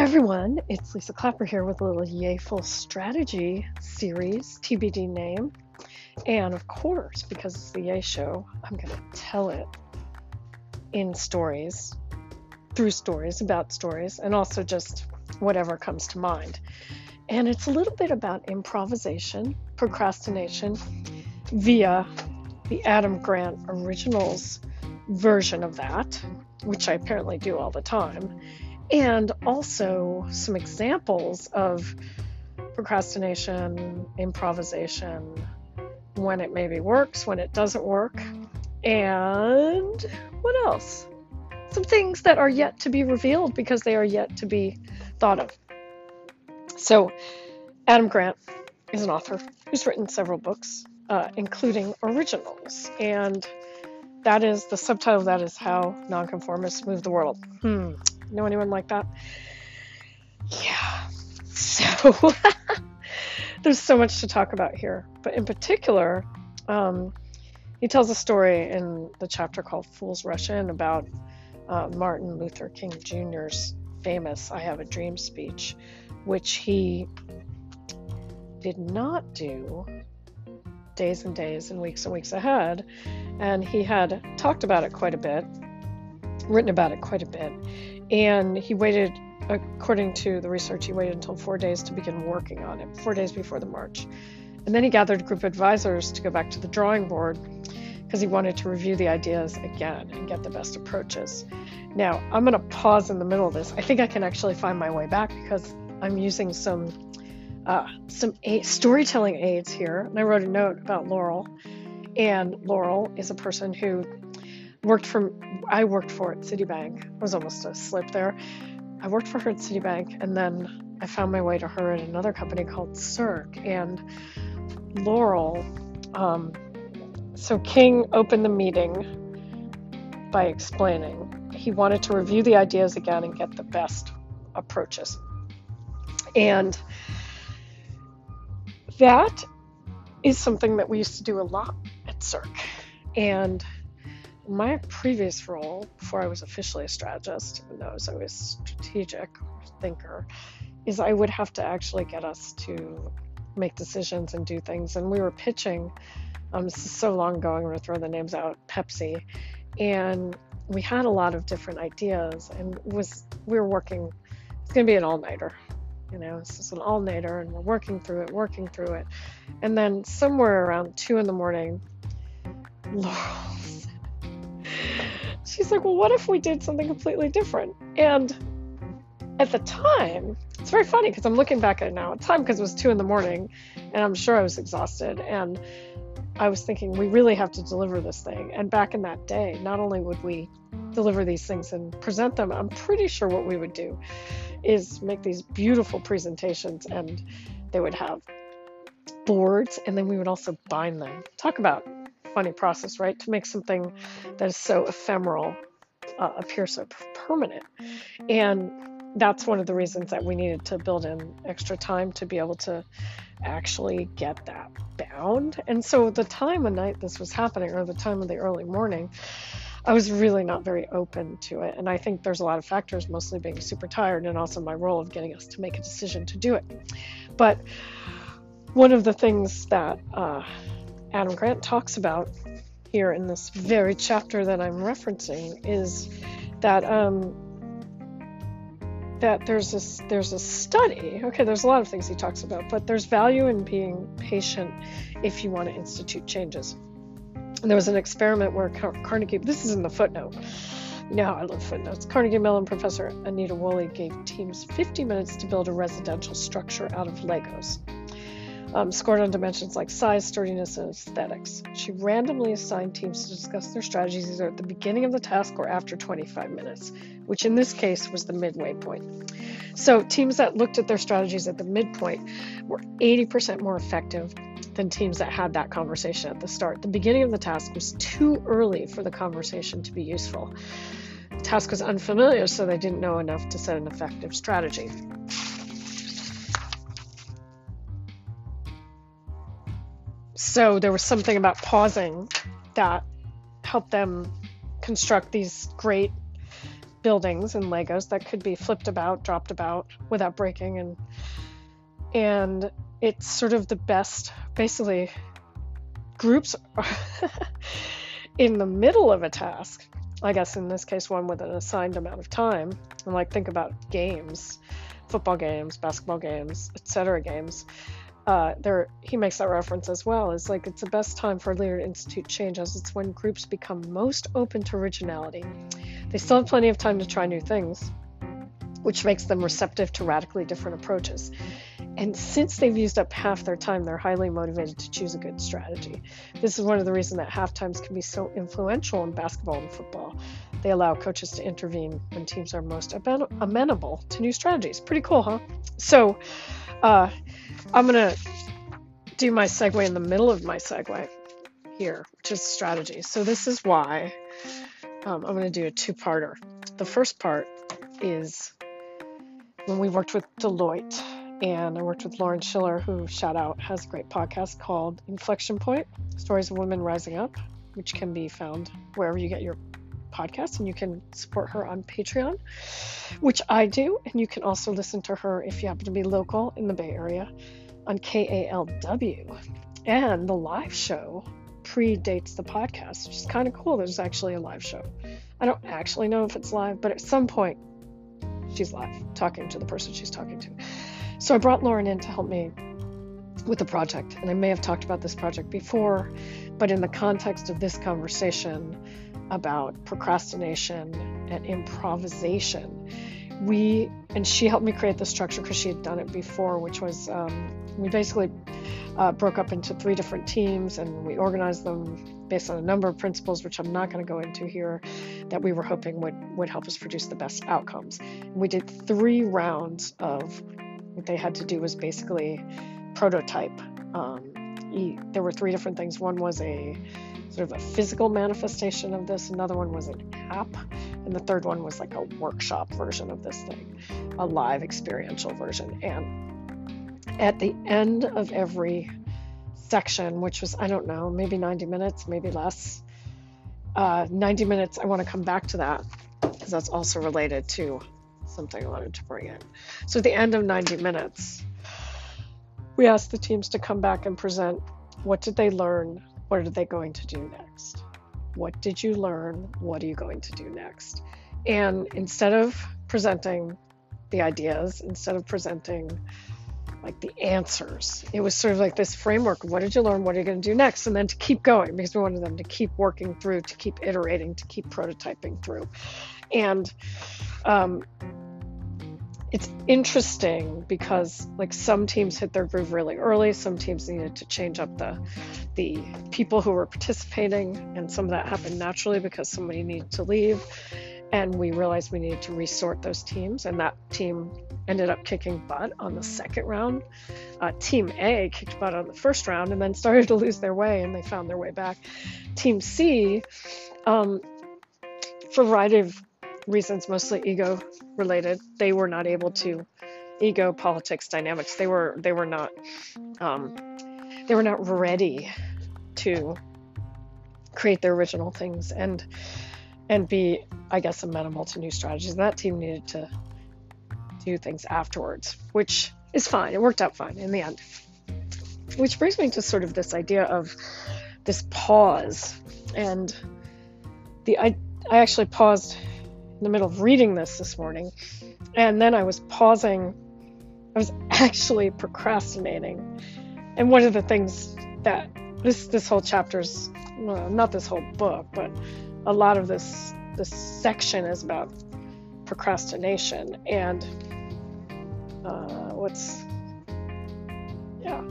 everyone, it's Lisa Clapper here with a little Yayful Strategy series, TBD name. And of course, because it's the Yay Show, I'm going to tell it in stories, through stories, about stories, and also just whatever comes to mind. And it's a little bit about improvisation, procrastination, via the Adam Grant Originals version of that, which I apparently do all the time and also some examples of procrastination, improvisation, when it maybe works, when it doesn't work, and what else? Some things that are yet to be revealed because they are yet to be thought of. So, Adam Grant is an author who's written several books, uh, including originals, and that is the subtitle of that is How Nonconformists Move the World. Hmm. Know anyone like that? Yeah. So there's so much to talk about here. But in particular, um, he tells a story in the chapter called Fools Rush In about uh, Martin Luther King Jr.'s famous I Have a Dream speech, which he did not do days and days and weeks and weeks ahead. And he had talked about it quite a bit, written about it quite a bit. And he waited, according to the research, he waited until four days to begin working on it, four days before the march. And then he gathered group advisors to go back to the drawing board because he wanted to review the ideas again and get the best approaches. Now, I'm going to pause in the middle of this. I think I can actually find my way back because I'm using some uh, some storytelling aids here. And I wrote a note about Laurel. And Laurel is a person who worked for I worked for at Citibank. It was almost a slip there. I worked for her at Citibank, and then I found my way to her at another company called Cirque. And Laurel, um, so King opened the meeting by explaining he wanted to review the ideas again and get the best approaches. And that is something that we used to do a lot at Cirque. And my previous role, before I was officially a strategist, even though I was always strategic thinker, is I would have to actually get us to make decisions and do things. And we were pitching, um, this is so long ago, I'm going to throw the names out, Pepsi. And we had a lot of different ideas and was we were working, it's going to be an all-nighter. You know, this is an all-nighter and we're working through it, working through it. And then somewhere around two in the morning, Laurel she's like, well, what if we did something completely different? And at the time, it's very funny because I'm looking back at it now. At time, because it was two in the morning, and I'm sure I was exhausted, and I was thinking we really have to deliver this thing. And back in that day, not only would we deliver these things and present them, I'm pretty sure what we would do is make these beautiful presentations, and they would have boards, and then we would also bind them. Talk about funny process, right? To make something that is so ephemeral uh, appear so permanent. And that's one of the reasons that we needed to build in extra time to be able to actually get that bound. And so the time of night this was happening, or the time of the early morning, I was really not very open to it. And I think there's a lot of factors, mostly being super tired and also my role of getting us to make a decision to do it. But one of the things that uh, Adam Grant talks about here in this very chapter that I'm referencing is that um, that there's this there's a study. Okay, there's a lot of things he talks about, but there's value in being patient if you want to institute changes. And there was an experiment where Car- Carnegie. This is in the footnote. You know how I love footnotes. Carnegie Mellon professor Anita Woolley gave teams 50 minutes to build a residential structure out of Legos um, scored on dimensions like size, sturdiness, and aesthetics. She randomly assigned teams to discuss their strategies either at the beginning of the task or after 25 minutes, which in this case was the midway point. So, teams that looked at their strategies at the midpoint were 80% more effective than teams that had that conversation at the start. The beginning of the task was too early for the conversation to be useful. The task was unfamiliar, so they didn't know enough to set an effective strategy. So there was something about pausing that helped them construct these great buildings and Legos that could be flipped about, dropped about without breaking, and and it's sort of the best. Basically, groups in the middle of a task. I guess in this case, one with an assigned amount of time. And like think about games, football games, basketball games, etc. games uh, there he makes that reference as well. It's like it's the best time for to institute change as it's when groups become most open to originality. They still have plenty of time to try new things, which makes them receptive to radically different approaches. And since they've used up half their time, they're highly motivated to choose a good strategy. This is one of the reasons that half times can be so influential in basketball and football. They allow coaches to intervene when teams are most amenable to new strategies. Pretty cool, huh? So, uh, I'm going to do my segue in the middle of my segue here, which is strategy. So, this is why um, I'm going to do a two parter. The first part is when we worked with Deloitte, and I worked with Lauren Schiller, who, shout out, has a great podcast called Inflection Point Stories of Women Rising Up, which can be found wherever you get your podcasts, and you can support her on Patreon, which I do. And you can also listen to her if you happen to be local in the Bay Area on KALW. And the live show predates the podcast, which is kind of cool. There's actually a live show. I don't actually know if it's live, but at some point, she's live talking to the person she's talking to. So I brought Lauren in to help me with the project. And I may have talked about this project before, but in the context of this conversation, about procrastination and improvisation. We and she helped me create the structure because she had done it before, which was um, we basically uh, broke up into three different teams and we organized them based on a number of principles, which I'm not going to go into here, that we were hoping would would help us produce the best outcomes. We did three rounds of what they had to do was basically prototype. Um, there were three different things. One was a sort of a physical manifestation of this. Another one was an app. And the third one was like a workshop version of this thing, a live experiential version. And at the end of every section, which was, I don't know, maybe 90 minutes, maybe less, uh, 90 minutes, I want to come back to that because that's also related to something I wanted to bring in. So at the end of 90 minutes, we asked the teams to come back and present what did they learn what are they going to do next? What did you learn? What are you going to do next? And instead of presenting the ideas, instead of presenting like the answers, it was sort of like this framework what did you learn? What are you going to do next? And then to keep going because we wanted them to keep working through, to keep iterating, to keep prototyping through. And um, it's interesting because like some teams hit their groove really early some teams needed to change up the the people who were participating and some of that happened naturally because somebody needed to leave and we realized we needed to resort those teams and that team ended up kicking butt on the second round. Uh, team a kicked butt on the first round and then started to lose their way and they found their way back. Team c um, for a variety of reasons, mostly ego related, they were not able to ego politics dynamics. They were they were not um, they were not ready to create their original things and and be I guess amenable to new strategies. And that team needed to do things afterwards, which is fine. It worked out fine in the end. Which brings me to sort of this idea of this pause and the I I actually paused in the middle of reading this this morning, and then I was pausing. I was actually procrastinating, and one of the things that this this whole chapter's well, not this whole book, but a lot of this this section is about procrastination and uh, what's yeah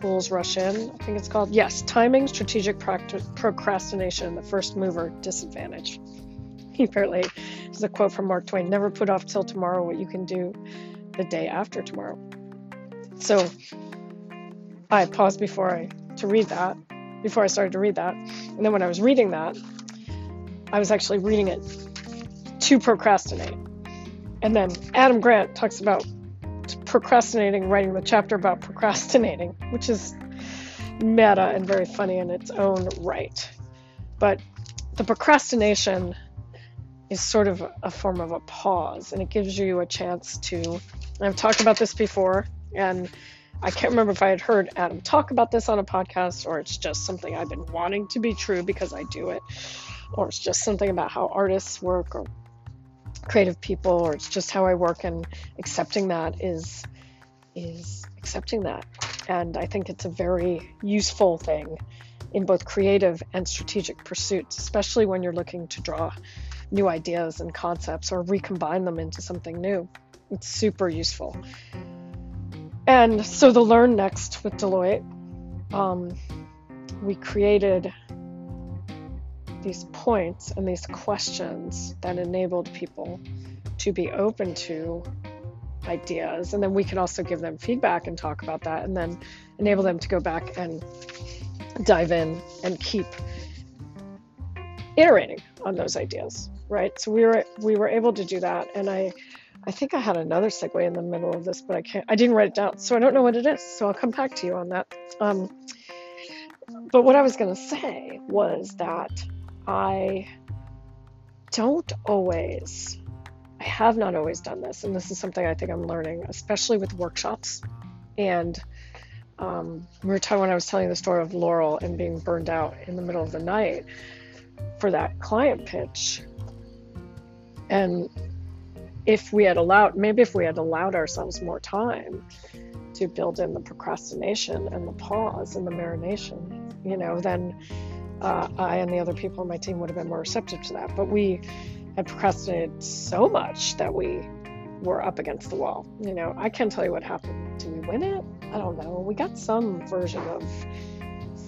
fools rush in i think it's called. Yes timing strategic procrastination the first mover disadvantage apparently this is a quote from Mark Twain never put off till tomorrow what you can do the day after tomorrow. So I paused before I to read that, before I started to read that. And then when I was reading that, I was actually reading it to procrastinate. And then Adam Grant talks about procrastinating, writing the chapter about procrastinating, which is meta and very funny in its own right. But the procrastination is sort of a form of a pause and it gives you a chance to I've talked about this before and I can't remember if I had heard Adam talk about this on a podcast or it's just something I've been wanting to be true because I do it or it's just something about how artists work or creative people or it's just how I work and accepting that is is accepting that. And I think it's a very useful thing in both creative and strategic pursuits especially when you're looking to draw new ideas and concepts or recombine them into something new. It's super useful. And so the learn next with Deloitte um, we created these points and these questions that enabled people to be open to ideas. And then we can also give them feedback and talk about that and then enable them to go back and dive in and keep iterating on those ideas right so we were we were able to do that and i i think i had another segue in the middle of this but i can't i didn't write it down so i don't know what it is so i'll come back to you on that um, but what i was going to say was that I don't always, I have not always done this, and this is something I think I'm learning, especially with workshops. And um, we were talking when I was telling the story of Laurel and being burned out in the middle of the night for that client pitch. And if we had allowed, maybe if we had allowed ourselves more time to build in the procrastination and the pause and the marination, you know, then uh, I and the other people on my team would have been more receptive to that. But we had procrastinated so much that we were up against the wall. You know, I can't tell you what happened. Did we win it? I don't know. We got some version of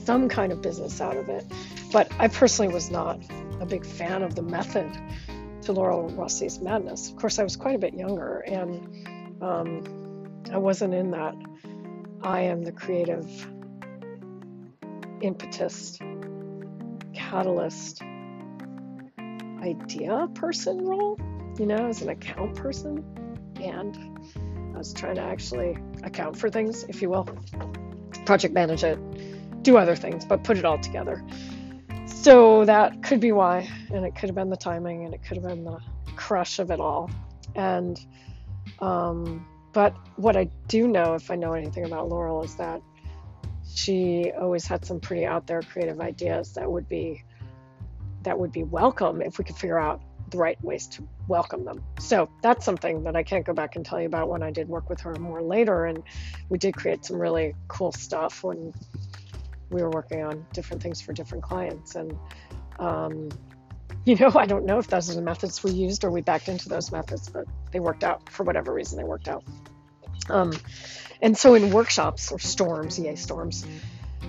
some kind of business out of it. But I personally was not a big fan of the method to Laurel Rossi's madness. Of course, I was quite a bit younger and um, I wasn't in that I am the creative impetus catalyst idea person role, you know, as an account person. And I was trying to actually account for things, if you will, project manage it, do other things, but put it all together. So that could be why, and it could have been the timing, and it could have been the crush of it all. And, um, but what I do know, if I know anything about Laurel, is that she always had some pretty out there creative ideas that would be that would be welcome if we could figure out the right ways to welcome them. So that's something that I can't go back and tell you about when I did work with her more later. And we did create some really cool stuff when we were working on different things for different clients. And, um, you know, I don't know if those are the methods we used or we backed into those methods, but they worked out for whatever reason they worked out. Um, and so in workshops or storms, YayStorms,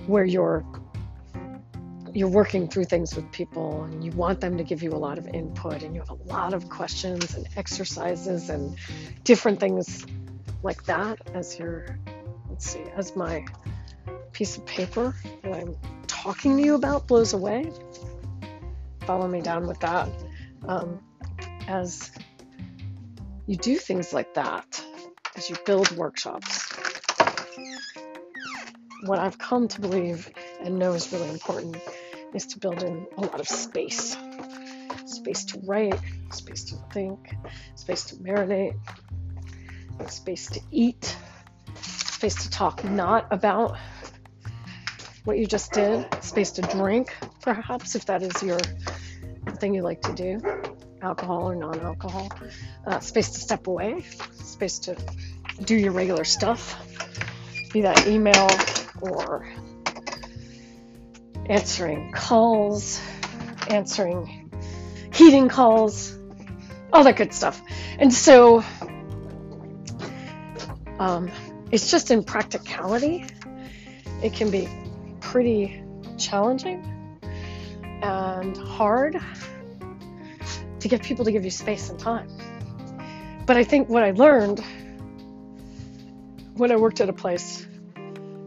where you're you're working through things with people and you want them to give you a lot of input and you have a lot of questions and exercises and different things like that as your let's see as my piece of paper that I'm talking to you about blows away. Follow me down with that. Um, as you do things like that as you build workshops what I've come to believe and know is really important is to build in a lot of space. Space to write, space to think, space to marinate, space to eat, space to talk not about what you just did, space to drink, perhaps, if that is your thing you like to do, alcohol or non alcohol, uh, space to step away, space to do your regular stuff, be that email or answering calls, answering heating calls, all that good stuff. And so um, it's just in practicality, it can be pretty challenging and hard to get people to give you space and time. But I think what I learned when I worked at a place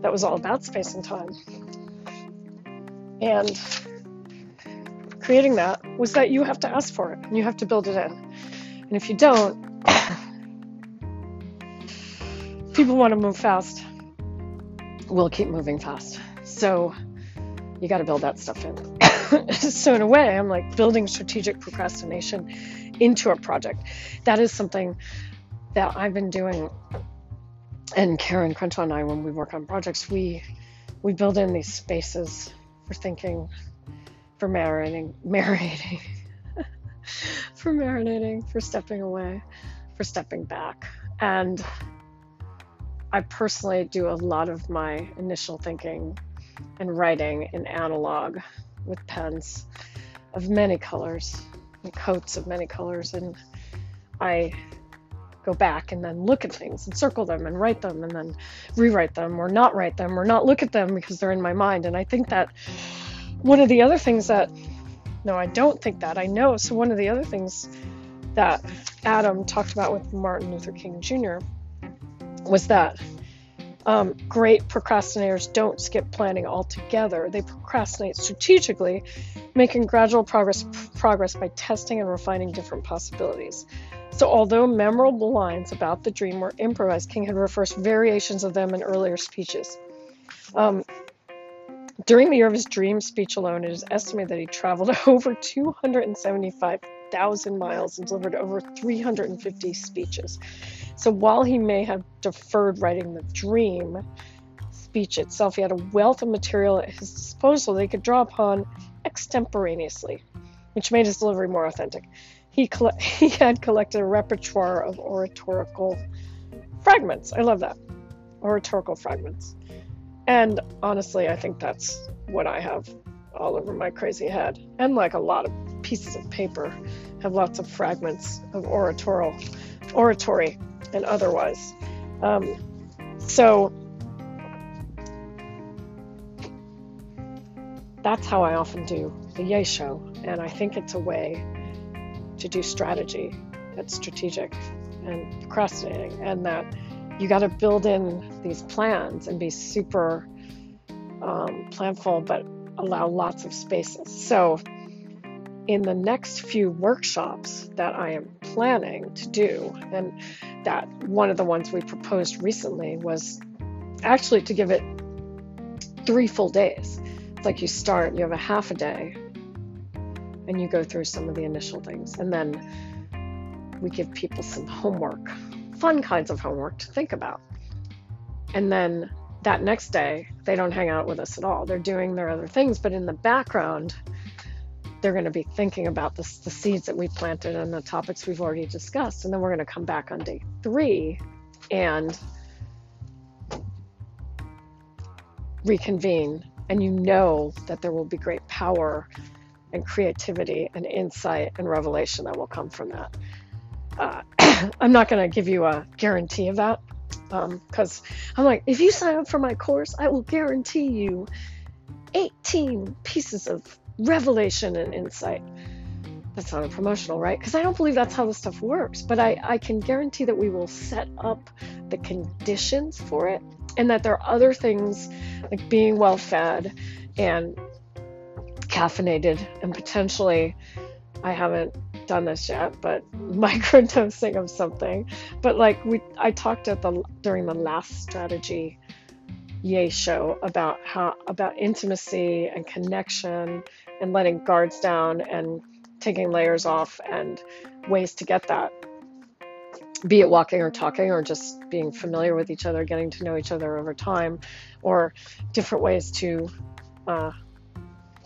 that was all about space and time. And creating that was that you have to ask for it and you have to build it in. And if you don't, people want to move fast. We'll keep moving fast. So you got to build that stuff in. so in a way, I'm like building strategic procrastination into a project. That is something that I've been doing. And Karen Crenshaw and I, when we work on projects, we we build in these spaces for thinking, for marinating, marinating, for marinating, for stepping away, for stepping back. And I personally do a lot of my initial thinking and writing in analog with pens of many colors and coats of many colors. And I go back and then look at things and circle them and write them and then rewrite them or not write them or not look at them because they're in my mind. And I think that one of the other things that, no, I don't think that, I know. So, one of the other things that Adam talked about with Martin Luther King Jr. was that um, great procrastinators don't skip planning altogether. They procrastinate strategically, making gradual progress progress by testing and refining different possibilities. So, although memorable lines about the dream were improvised, King had reversed variations of them in earlier speeches. Um, during the year of his dream speech alone, it is estimated that he traveled over 275,000 miles and delivered over 350 speeches. So while he may have deferred writing the dream speech itself, he had a wealth of material at his disposal that he could draw upon extemporaneously, which made his delivery more authentic. He, coll- he had collected a repertoire of oratorical fragments. I love that. Oratorical fragments. And honestly, I think that's what I have all over my crazy head. And like a lot of pieces of paper, have lots of fragments of oratorial oratory and otherwise. Um, so that's how I often do the Yay Show, and I think it's a way to do strategy that's strategic and procrastinating, and that you got to build in these plans and be super um, planful, but allow lots of spaces. So in the next few workshops that I am planning to do, and that one of the ones we proposed recently was actually to give it three full days. It's like you start, you have a half a day, and you go through some of the initial things. And then we give people some homework, fun kinds of homework to think about. And then that next day, they don't hang out with us at all. They're doing their other things, but in the background, they're going to be thinking about the seeds that we planted and the topics we've already discussed. And then we're going to come back on day three and reconvene. And you know that there will be great power and creativity and insight and revelation that will come from that. Uh, I'm not going to give you a guarantee of that because um, I'm like, if you sign up for my course, I will guarantee you 18 pieces of revelation and insight. That's not a promotional, right? Because I don't believe that's how this stuff works. But I, I can guarantee that we will set up the conditions for it and that there are other things like being well fed and caffeinated and potentially I haven't done this yet, but microdosing of something. But like we I talked at the during the last strategy yay show about how about intimacy and connection and letting guards down and taking layers off and ways to get that. Be it walking or talking or just being familiar with each other getting to know each other over time or different ways to uh,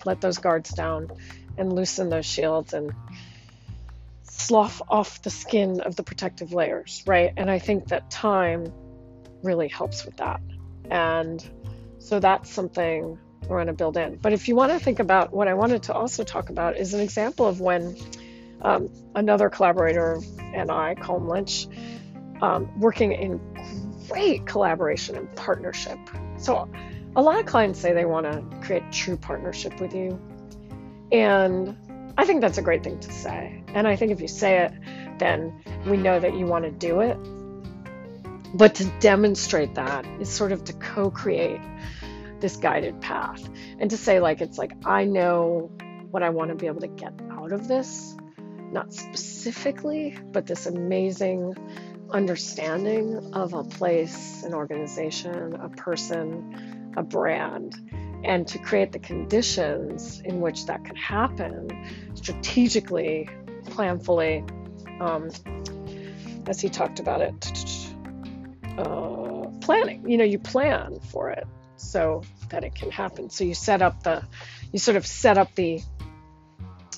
let those guards down and loosen those shields and slough off the skin of the protective layers right? And i think that time really helps with that. And so that's something we're going to build in. But if you want to think about what I wanted to also talk about is an example of when um, another collaborator and I, Colm Lynch, um, working in great collaboration and partnership. So a lot of clients say they want to create true partnership with you. And I think that's a great thing to say. And I think if you say it, then we know that you want to do it. But to demonstrate that is sort of to co create this guided path and to say, like, it's like, I know what I want to be able to get out of this, not specifically, but this amazing understanding of a place, an organization, a person, a brand. and to create the conditions in which that could happen strategically, planfully, um, as he talked about it, uh, planning. You know, you plan for it so that it can happen. So you set up the, you sort of set up the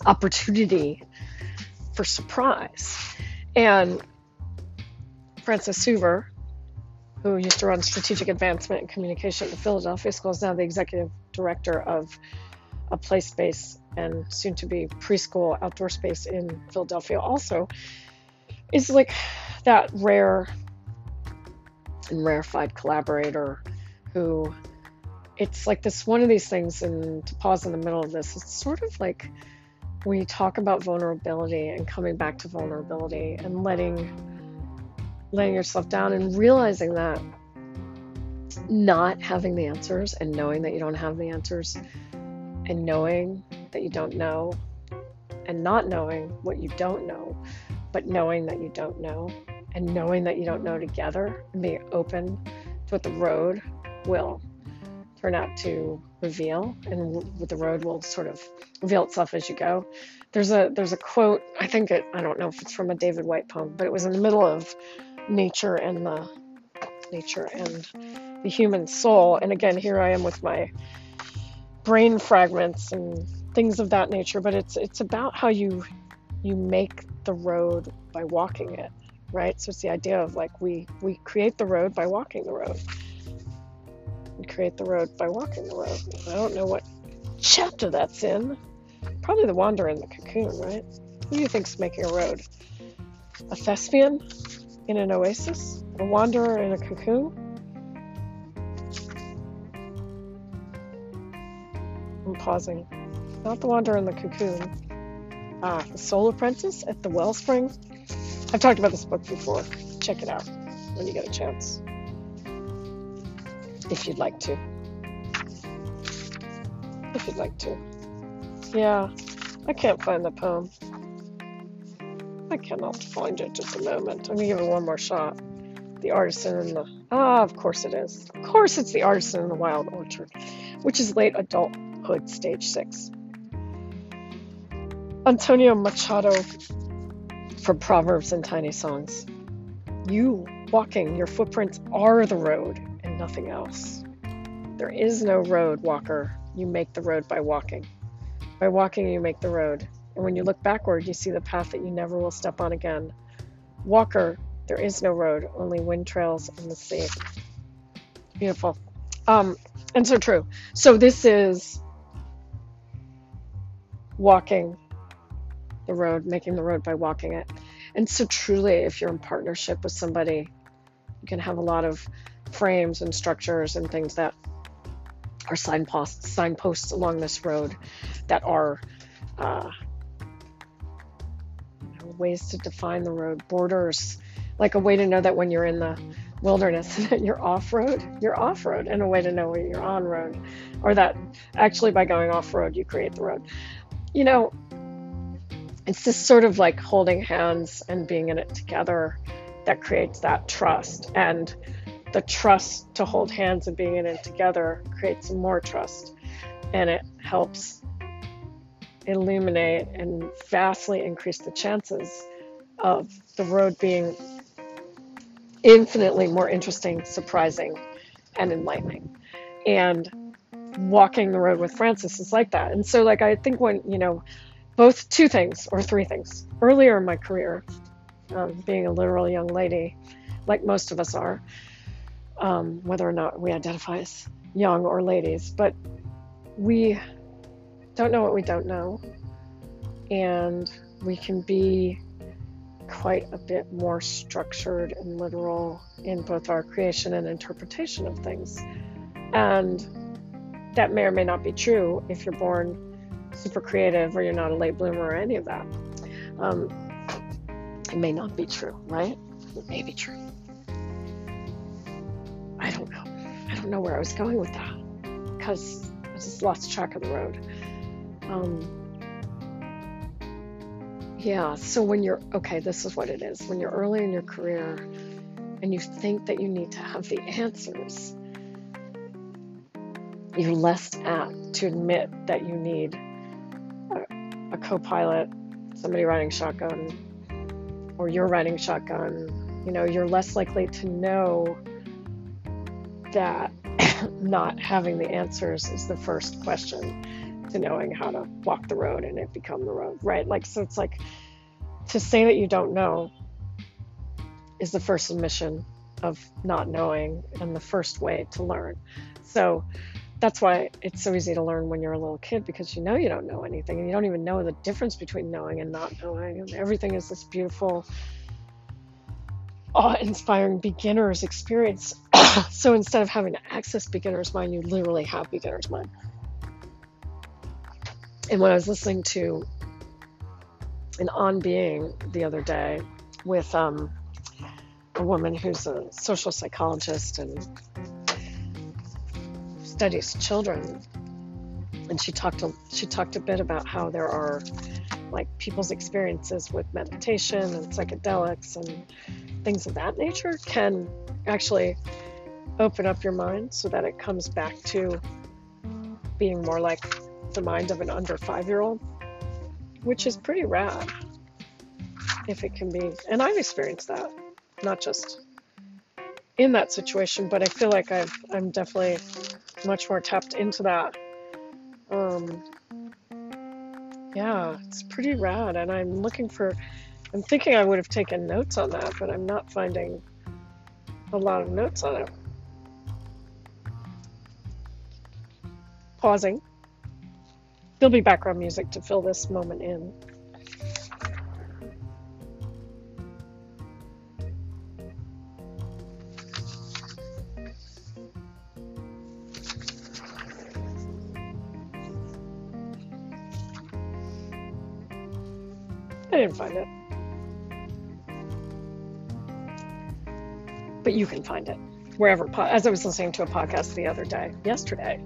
opportunity for surprise. And Frances Hoover, who used to run strategic advancement and communication at the Philadelphia School, is now the executive director of a play space and soon to be preschool outdoor space in Philadelphia, also, is like that rare and rarefied collaborator who it's like this one of these things and to pause in the middle of this it's sort of like when you talk about vulnerability and coming back to vulnerability and letting letting yourself down and realizing that not having the answers and knowing that you don't have the answers and knowing that you don't know and not knowing what you don't know but knowing that you don't know and knowing that you don't know together and being open to what the road will turn out to reveal and the road will sort of reveal itself as you go there's a there's a quote i think it i don't know if it's from a david Whyte poem but it was in the middle of nature and the nature and the human soul. And again, here I am with my brain fragments and things of that nature. But it's it's about how you you make the road by walking it, right? So it's the idea of like we we create the road by walking the road. We create the road by walking the road. I don't know what chapter that's in. Probably the wanderer in the cocoon, right? Who do you think's making a road? A thespian? in an oasis, a wanderer in a cocoon. I'm pausing. Not the wanderer in the cocoon. Ah, the soul apprentice at the wellspring. I've talked about this book before. Check it out when you get a chance. If you'd like to. If you'd like to. Yeah, I can't find the poem. I cannot find it at the moment. I'm gonna give it one more shot. The artisan in the ah, of course it is. Of course it's the artisan in the wild orchard, which is late adulthood, stage six. Antonio Machado from Proverbs and Tiny Songs. You walking, your footprints are the road nothing else. There is no road, walker. You make the road by walking. By walking, you make the road. And when you look backward, you see the path that you never will step on again. Walker, there is no road, only wind trails and the sea. Beautiful. Um, and so true. So this is walking the road, making the road by walking it. And so truly, if you're in partnership with somebody, you can have a lot of frames and structures and things that are signposts, signposts along this road that are uh, ways to define the road, borders, like a way to know that when you're in the wilderness that you're off road, you're off road, and a way to know when you're on road, or that actually by going off road you create the road. You know, it's this sort of like holding hands and being in it together that creates that trust. And the trust to hold hands and being in it together creates more trust. And it helps illuminate and vastly increase the chances of the road being infinitely more interesting, surprising, and enlightening. And walking the road with Frances is like that. And so, like, I think when, you know, both two things or three things earlier in my career, um, being a literal young lady, like most of us are, um, whether or not we identify as young or ladies, but we don't know what we don't know. And we can be quite a bit more structured and literal in both our creation and interpretation of things. And that may or may not be true if you're born super creative or you're not a late bloomer or any of that. Um, it may not be true, right? It may be true. I don't know. I don't know where I was going with that because I just lost track of the road. Um, yeah, so when you're okay, this is what it is. When you're early in your career and you think that you need to have the answers, you're less apt to admit that you need a, a co pilot, somebody riding shotgun, or you're riding shotgun. You know, you're less likely to know that not having the answers is the first question to knowing how to walk the road and it become the road, right? Like, so it's like to say that you don't know is the first admission of not knowing and the first way to learn. So that's why it's so easy to learn when you're a little kid because you know you don't know anything and you don't even know the difference between knowing and not knowing. And everything is this beautiful, awe inspiring beginner's experience. so instead of having to access beginner's mind, you literally have beginner's mind. And when I was listening to an on being the other day with um, a woman who's a social psychologist and studies children and she talked a, she talked a bit about how there are like people's experiences with meditation and psychedelics and things of that nature can actually open up your mind so that it comes back to being more like the mind of an under five year old which is pretty rad if it can be and i've experienced that not just in that situation but i feel like i've i'm definitely much more tapped into that. Um, yeah, it's pretty rad, and I'm looking for. I'm thinking I would have taken notes on that, but I'm not finding a lot of notes on it. Pausing. There'll be background music to fill this moment in. I didn't find it. But you can find it wherever. As I was listening to a podcast the other day, yesterday,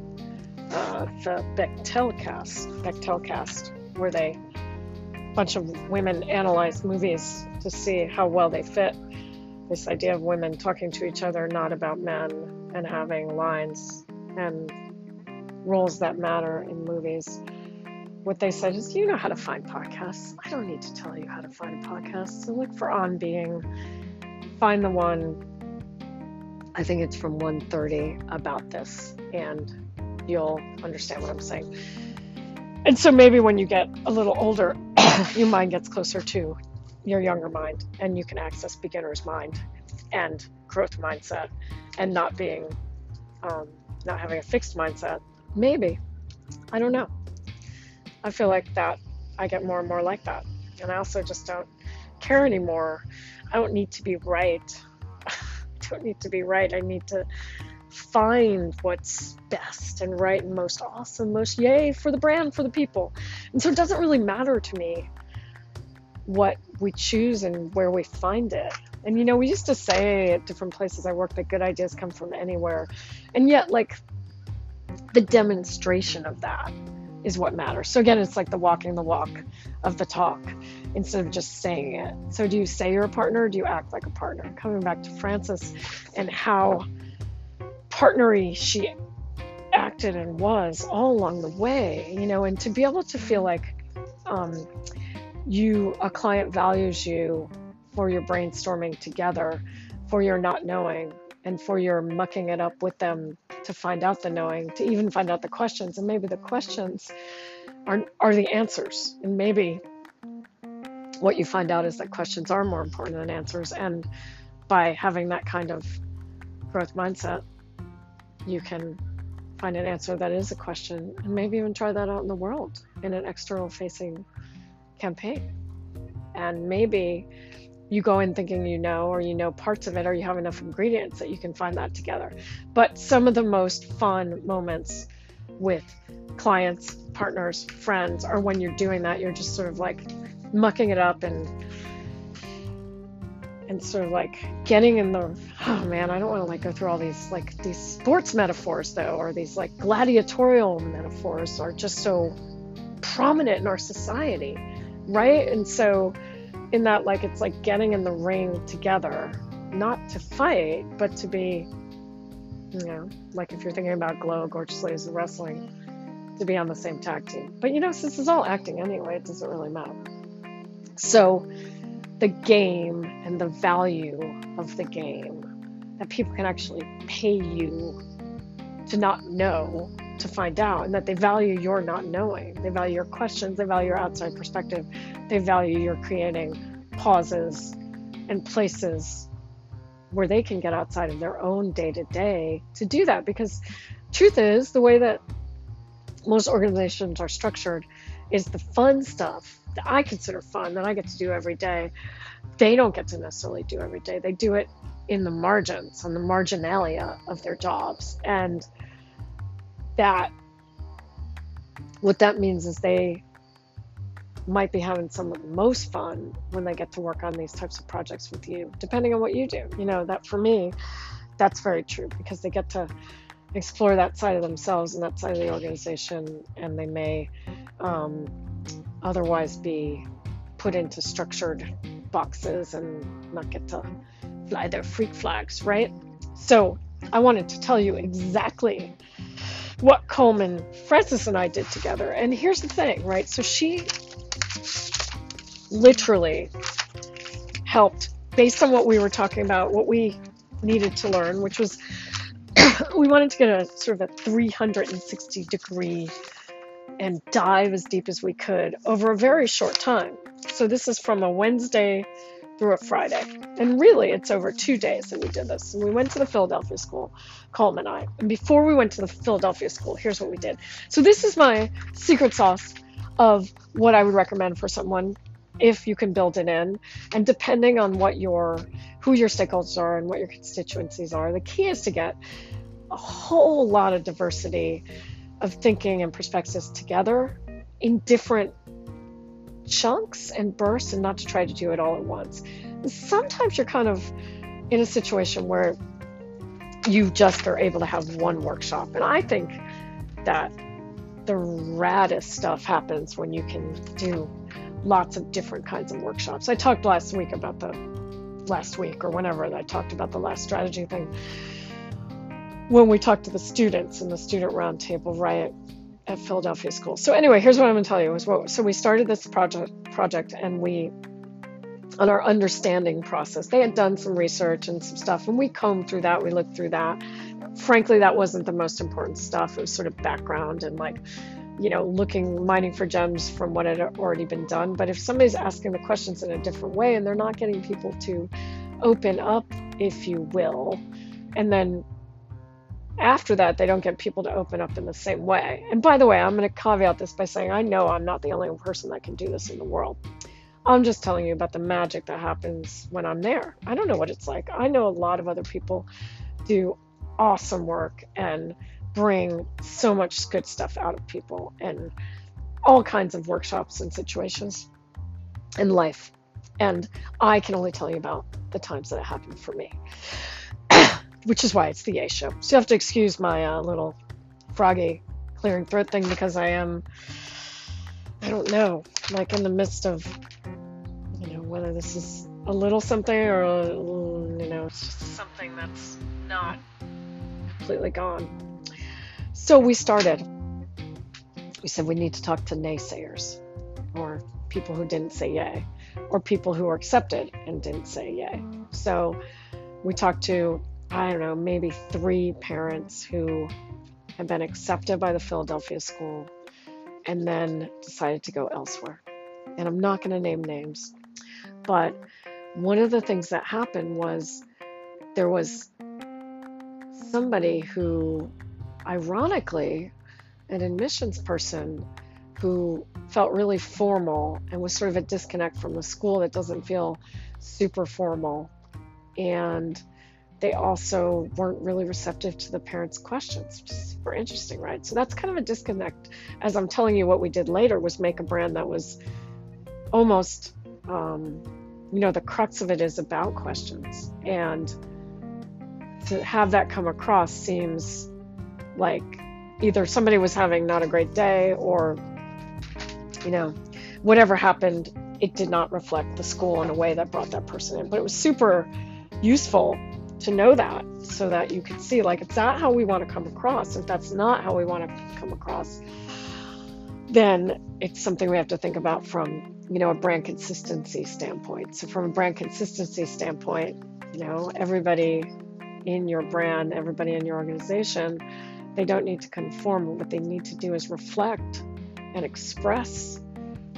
uh, the Bechdel Cast, Bechtelcast, where they a bunch of women analyze movies to see how well they fit. This idea of women talking to each other, not about men, and having lines and roles that matter in movies what they said is, you know how to find podcasts. I don't need to tell you how to find a podcast. So look for On Being, find the one. I think it's from 130 about this, and you'll understand what I'm saying. And so maybe when you get a little older, your mind gets closer to your younger mind, and you can access beginner's mind and growth mindset, and not being, um, not having a fixed mindset. Maybe, I don't know. I feel like that I get more and more like that. And I also just don't care anymore. I don't need to be right. I don't need to be right. I need to find what's best and right and most awesome, most yay for the brand, for the people. And so it doesn't really matter to me what we choose and where we find it. And you know, we used to say at different places I work that good ideas come from anywhere. And yet, like, the demonstration of that is what matters. So again, it's like the walking the walk of the talk instead of just saying it. So do you say you're a partner? do you act like a partner? Coming back to Frances and how partnery she acted and was all along the way, you know, and to be able to feel like um, you, a client values you for your brainstorming together, for your not knowing, and for your mucking it up with them to find out the knowing, to even find out the questions. And maybe the questions are, are the answers. And maybe what you find out is that questions are more important than answers. And by having that kind of growth mindset, you can find an answer that is a question and maybe even try that out in the world in an external facing campaign. And maybe you go in thinking you know, or you know parts of it, or you have enough ingredients that you can find that together. But some of the most fun moments with clients, partners, friends are when you're doing that. You're just sort of like mucking it up and and sort of like getting in the oh man i don't want to like go through all these like these sports metaphors though or these like gladiatorial metaphors are just so prominent in our society right and so in that like it's like getting in the ring together not to fight but to be You know, like if you're thinking about Glow, Gorgeous Ladies Wrestling, to be on the same tag team. But you know, since it's all acting anyway, it doesn't really matter. So, the game and the value of the game that people can actually pay you to not know to find out, and that they value your not knowing. They value your questions, they value your outside perspective, they value your creating pauses and places where they can get outside of their own day to day to do that. Because, truth is, the way that most organizations are structured is the fun stuff that I consider fun that I get to do every day. They don't get to necessarily do every day. They do it in the margins, on the marginalia of their jobs. And that, what that means is they might be having some of the most fun when they get to work on these types of projects with you, depending on what you do. You know, that for me, that's very true because they get to explore that side of themselves and that side of the organization, and they may um, otherwise be put into structured boxes and not get to fly their freak flags, right? So I wanted to tell you exactly what Colm Frances and I did together. And here's the thing, right? So she literally helped based on what we were talking about, what we needed to learn, which was we wanted to get a sort of a 360 degree and dive as deep as we could over a very short time. So this is from a Wednesday through a Friday. And really, it's over two days that we did this. And we went to the Philadelphia school, Colm and I. And before we went to the Philadelphia school, here's what we did. So this is my secret sauce of what I would recommend for someone if you can build it in. And depending on what your who your stakeholders are and what your constituencies are, the key is to get a whole lot of diversity of thinking and perspectives together in different chunks and bursts and not to try to do it all at once. Sometimes you're kind of in a situation where you just are able to have one workshop. And I think that the raddest stuff happens when you can do lots of different kinds of workshops. I talked last week about the last week or whenever I talked about the last strategy thing when we talked to the students in the student roundtable right at Philadelphia School. So anyway, here's what I'm going to tell you is what so we started this project project and we on our understanding process. They had done some research and some stuff and we combed through that, we looked through that. Frankly, that wasn't the most important stuff. It was sort of background and like you know, looking, mining for gems from what had already been done. But if somebody's asking the questions in a different way and they're not getting people to open up, if you will, and then after that, they don't get people to open up in the same way. And by the way, I'm going to caveat this by saying I know I'm not the only person that can do this in the world. I'm just telling you about the magic that happens when I'm there. I don't know what it's like. I know a lot of other people do awesome work and bring so much good stuff out of people and all kinds of workshops and situations in life. And I can only tell you about the times that it happened for me, which is why it's the Yay show. So you have to excuse my uh, little froggy clearing throat thing because I am, I don't know, like in the midst of, you know, whether this is a little something or, you know, it's just something that's not completely gone. So we started. We said we need to talk to naysayers or people who didn't say yay or people who were accepted and didn't say yay. So we talked to, I don't know, maybe three parents who had been accepted by the Philadelphia school and then decided to go elsewhere. And I'm not going to name names, but one of the things that happened was there was somebody who ironically, an admissions person who felt really formal and was sort of a disconnect from the school that doesn't feel super formal. And they also weren't really receptive to the parents' questions, which is super interesting, right? So that's kind of a disconnect. As I'm telling you, what we did later was make a brand that was almost, um, you know, the crux of it is about questions. And to have that come across seems like either somebody was having not a great day or you know whatever happened it did not reflect the school in a way that brought that person in but it was super useful to know that so that you could see like, it's not how we want to come across. If that's not how we want to come across, then it's something we have to think about from, you know, a brand consistency standpoint. So from a brand consistency standpoint, you know, everybody in your brand, everybody in your organization, they don't need to conform. What they need to do is reflect and express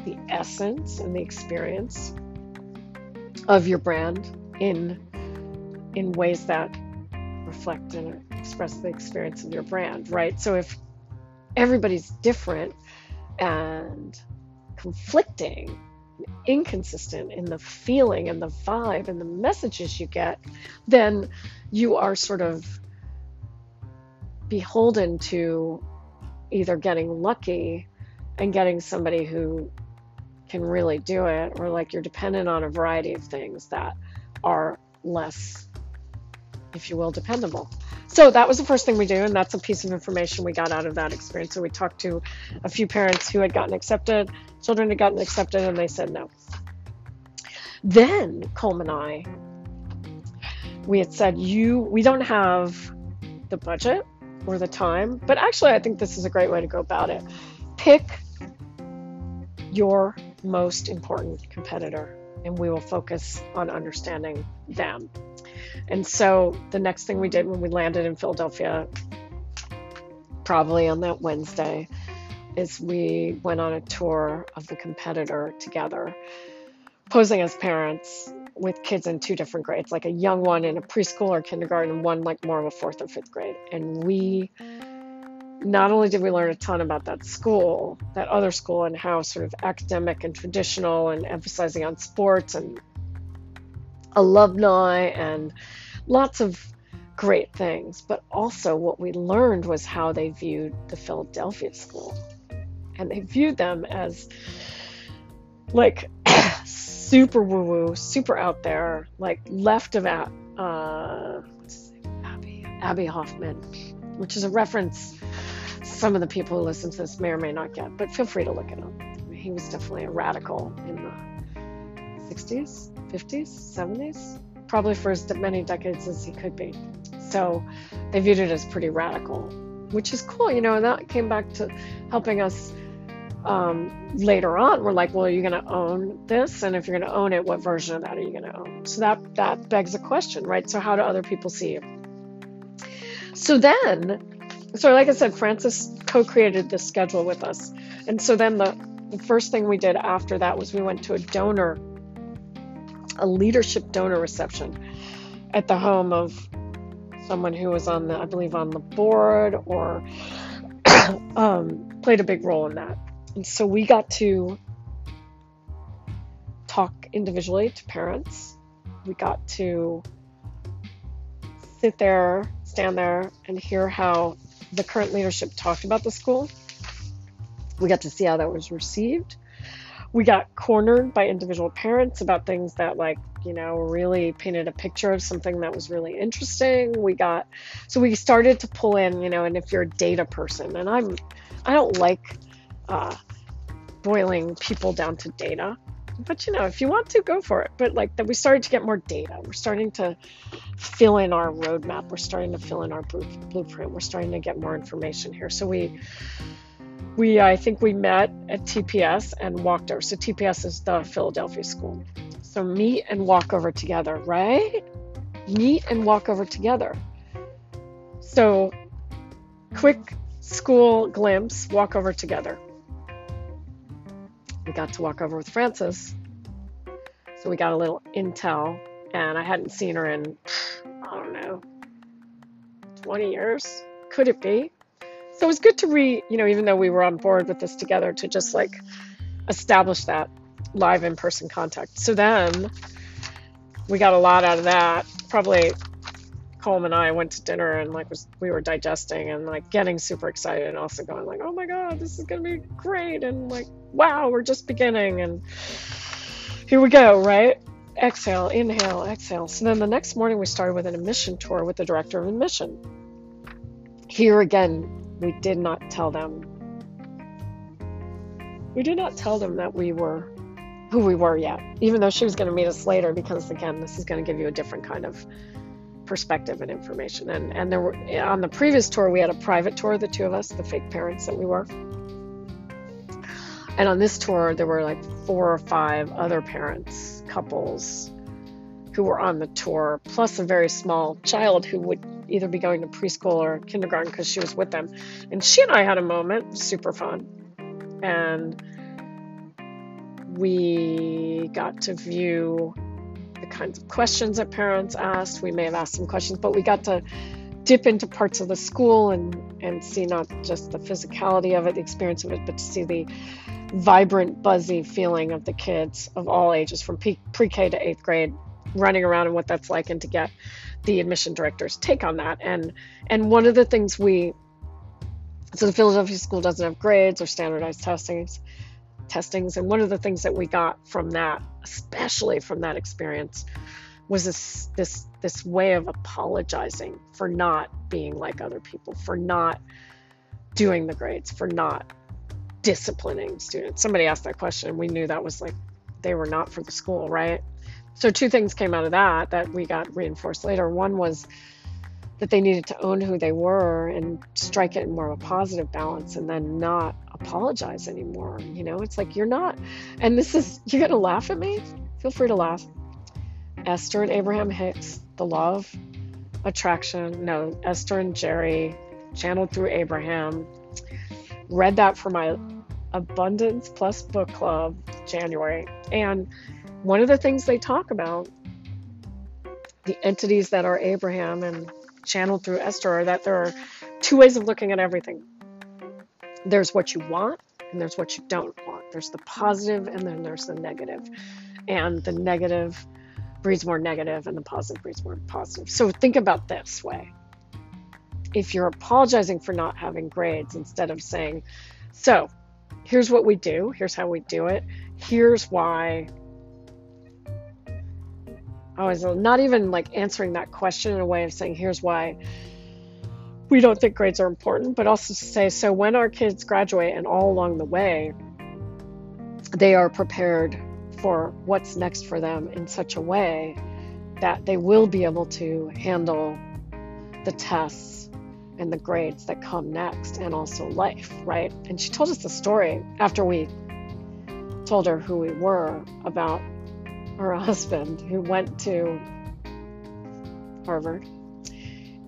the essence and the experience of your brand in in ways that reflect and express the experience of your brand, right? So if everybody's different and conflicting, inconsistent in the feeling and the vibe and the messages you get, then you are sort of beholden to either getting lucky and getting somebody who can really do it, or like you're dependent on a variety of things that are less, if you will, dependable. So that was the first thing we do, and that's a piece of information we got out of that experience. So we talked to a few parents who had gotten accepted, children had gotten accepted, and they said no. Then Colm and I, we had said, you, we don't have the budget or the time, but actually, I think this is a great way to go about it. Pick your most important competitor, and we will focus on understanding them. And so the next thing we did when we landed in Philadelphia, probably on that Wednesday, is we went on a tour of the competitor together, posing as parents with kids in two different grades, like a young one in a preschool or kindergarten, one like more of a fourth or fifth grade. And we not only did we learn a ton about that school, that other school, and how sort of academic and traditional and emphasizing on sports and alumni and lots of great things, but also what we learned was how they viewed the Philadelphia school. And they viewed them as like super woo woo, super out there, like left of uh, Abbie, Abbie Hoffman, which is a reference some of the people who listen to this may or may not get, but feel free to look it up. He was definitely a radical in the 60s, 50s, 70s, probably for as many decades as he could be. So they viewed it as pretty radical, which is cool, you know, and that came back to helping us um, later on. We're like, well, are you going to own this? And if you're going to own it, what version of that are you going to own? So that, that begs a question, right? So how do other people see you? So then so like I said, Frances co-created this schedule with us. And so then the, the first thing we did after that was we went to a donor, a leadership donor reception at the home of someone who was on the, I believe, on the board or um, played a big role in that. And so we got to talk individually to parents. We got to sit there, stand there, and hear how the current leadership talked about the school. We got to see how that was received. We got cornered by individual parents about things that, like, you know, really painted a picture of something that was really interesting. We got, so we started to pull in, you know, and if you're a data person, and I'm, I don't like uh, boiling people down to data but you know, if you want to, go for it. But like that, we started to get more data. We're starting to fill in our roadmap. We're starting to fill in our blueprint. We're starting to get more information here. So we, we I think we met at TPS and walked over. So TPS is the Philadelphia school. So meet and walk over together, right? Meet and walk over together. So quick school glimpse, walk over together we got to walk over with Frances. So we got a little intel, and I hadn't seen her in, I don't know, 20 years. Could it be? So it was good to re, you know, even though we were on board with this together, to just like establish that live in person contact. So then we got a lot out of that. Probably Colm and I went to dinner and like was we were digesting and like getting super excited and also going like, oh my god, this is gonna be great and like, wow, we're just beginning and here we go, right? Exhale, inhale, exhale. So then the next morning we started with an admission tour with the director of admission. Here again, we did not tell them. We did not tell them that we were who we were yet, even though she was going to meet us later because again, this is going to give you a different kind of perspective and information. And and there were on the previous tour we had a private tour, the two of us, the fake parents that we were. And on this tour there were like four or five other parents, couples who were on the tour, plus a very small child who would either be going to preschool or kindergarten because she was with them. And she and I had a moment, super fun. And we got to view the kinds of questions that parents asked. We may have asked some questions, but we got to dip into parts of the school and, and see not just the physicality of it, the experience of it, but to see the vibrant, buzzy feeling of the kids of all ages from pre K to eighth grade running around and what that's like and to get the admission director's take on that. And and one of the things we so the Philadelphia school doesn't have grades or standardized testings testings. And one of the things that we got from that especially from that experience was this this this way of apologizing for not being like other people for not doing the grades for not disciplining students. Somebody asked that question we knew that was like they were not for the school right so two things came out of that that we got reinforced later. One was that they needed to own who they were and strike it in more of a positive balance and then not apologize anymore. You know it's like you're not and this is you're gonna laugh at me? Feel free to laugh. Esther and abraham hicks the law of attraction no esther and jerry channeled through abraham. Read that for my abundance plus book club january. And one of the things they talk about the entities that are Abraham and channeled through Esther are that there are two ways of looking at everything. There's what you want and there's what you don't want. There's the positive and then there's the negative. And the negative breeds more negative and the positive breeds more positive. So think about this way. If you're apologizing for not having grades instead of saying, so here's what we do, here's how we do it, here's why I was not even like answering that question in a way of saying, here's why we don't think grades are important, but also to say, so when our kids graduate and all along the way, they are prepared for what's next for them in such a way that they will be able to handle the tests and the grades that come next and also life, right? And she told us the story after we told her who we were about her husband, who went to Harvard.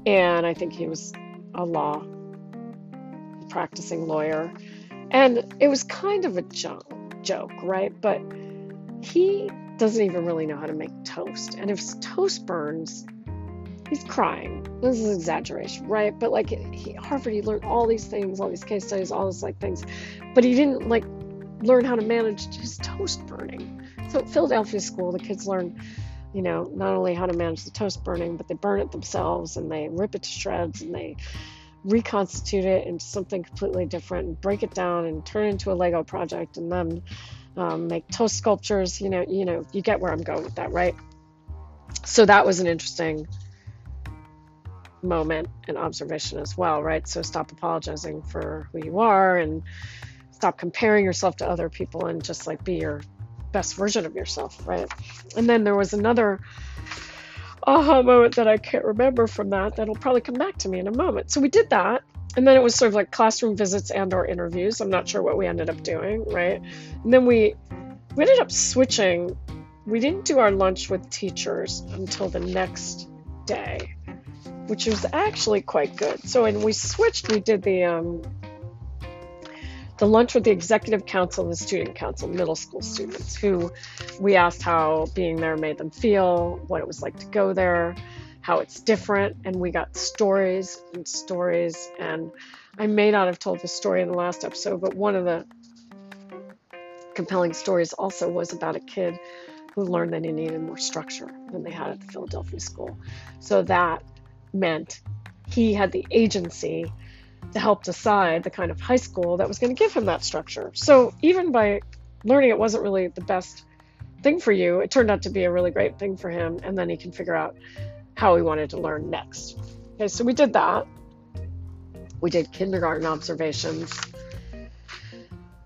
And I think he was a law practicing lawyer. And it was kind of a joke, joke, right? But he doesn't even really know how to make toast. And if toast burns, he's crying. This is exaggeration, right? But like he, Harvard, he learned all these things, all these case studies, all these like things, but he didn't like learn how to manage his toast burning. So at Philadelphia school, the kids learn, you know, not only how to manage the toast burning, but they burn it themselves and they rip it to shreds and they reconstitute it into something completely different and break it down and turn it into a Lego project and then um, make toast sculptures. You know, you know, you get where I'm going with that, right? So that was an interesting moment and observation as well, right? So stop apologizing for who you are and stop comparing yourself to other people and just like be your best version of yourself, right? And then there was another aha moment that I can't remember from that that'll probably come back to me in a moment. So we did that. And then it was sort of like classroom visits and or interviews. I'm not sure what we ended up doing, right? And then we we ended up switching. We didn't do our lunch with teachers until the next day, which was actually quite good. So when we switched, we did the um, the lunch with the executive council and the student council, middle school students, who we asked how being there made them feel, what it was like to go there, how it's different. And we got stories and stories. And I may not have told the story in the last episode, but one of the compelling stories also was about a kid who learned that he needed more structure than they had at the Philadelphia school. So that meant he had the agency to help decide the kind of high school that was going to give him that structure. So even by learning it wasn't really the best thing for you, it turned out to be a really great thing for him. And then he can figure out how he wanted to learn next. Okay, so we did that. We did kindergarten observations.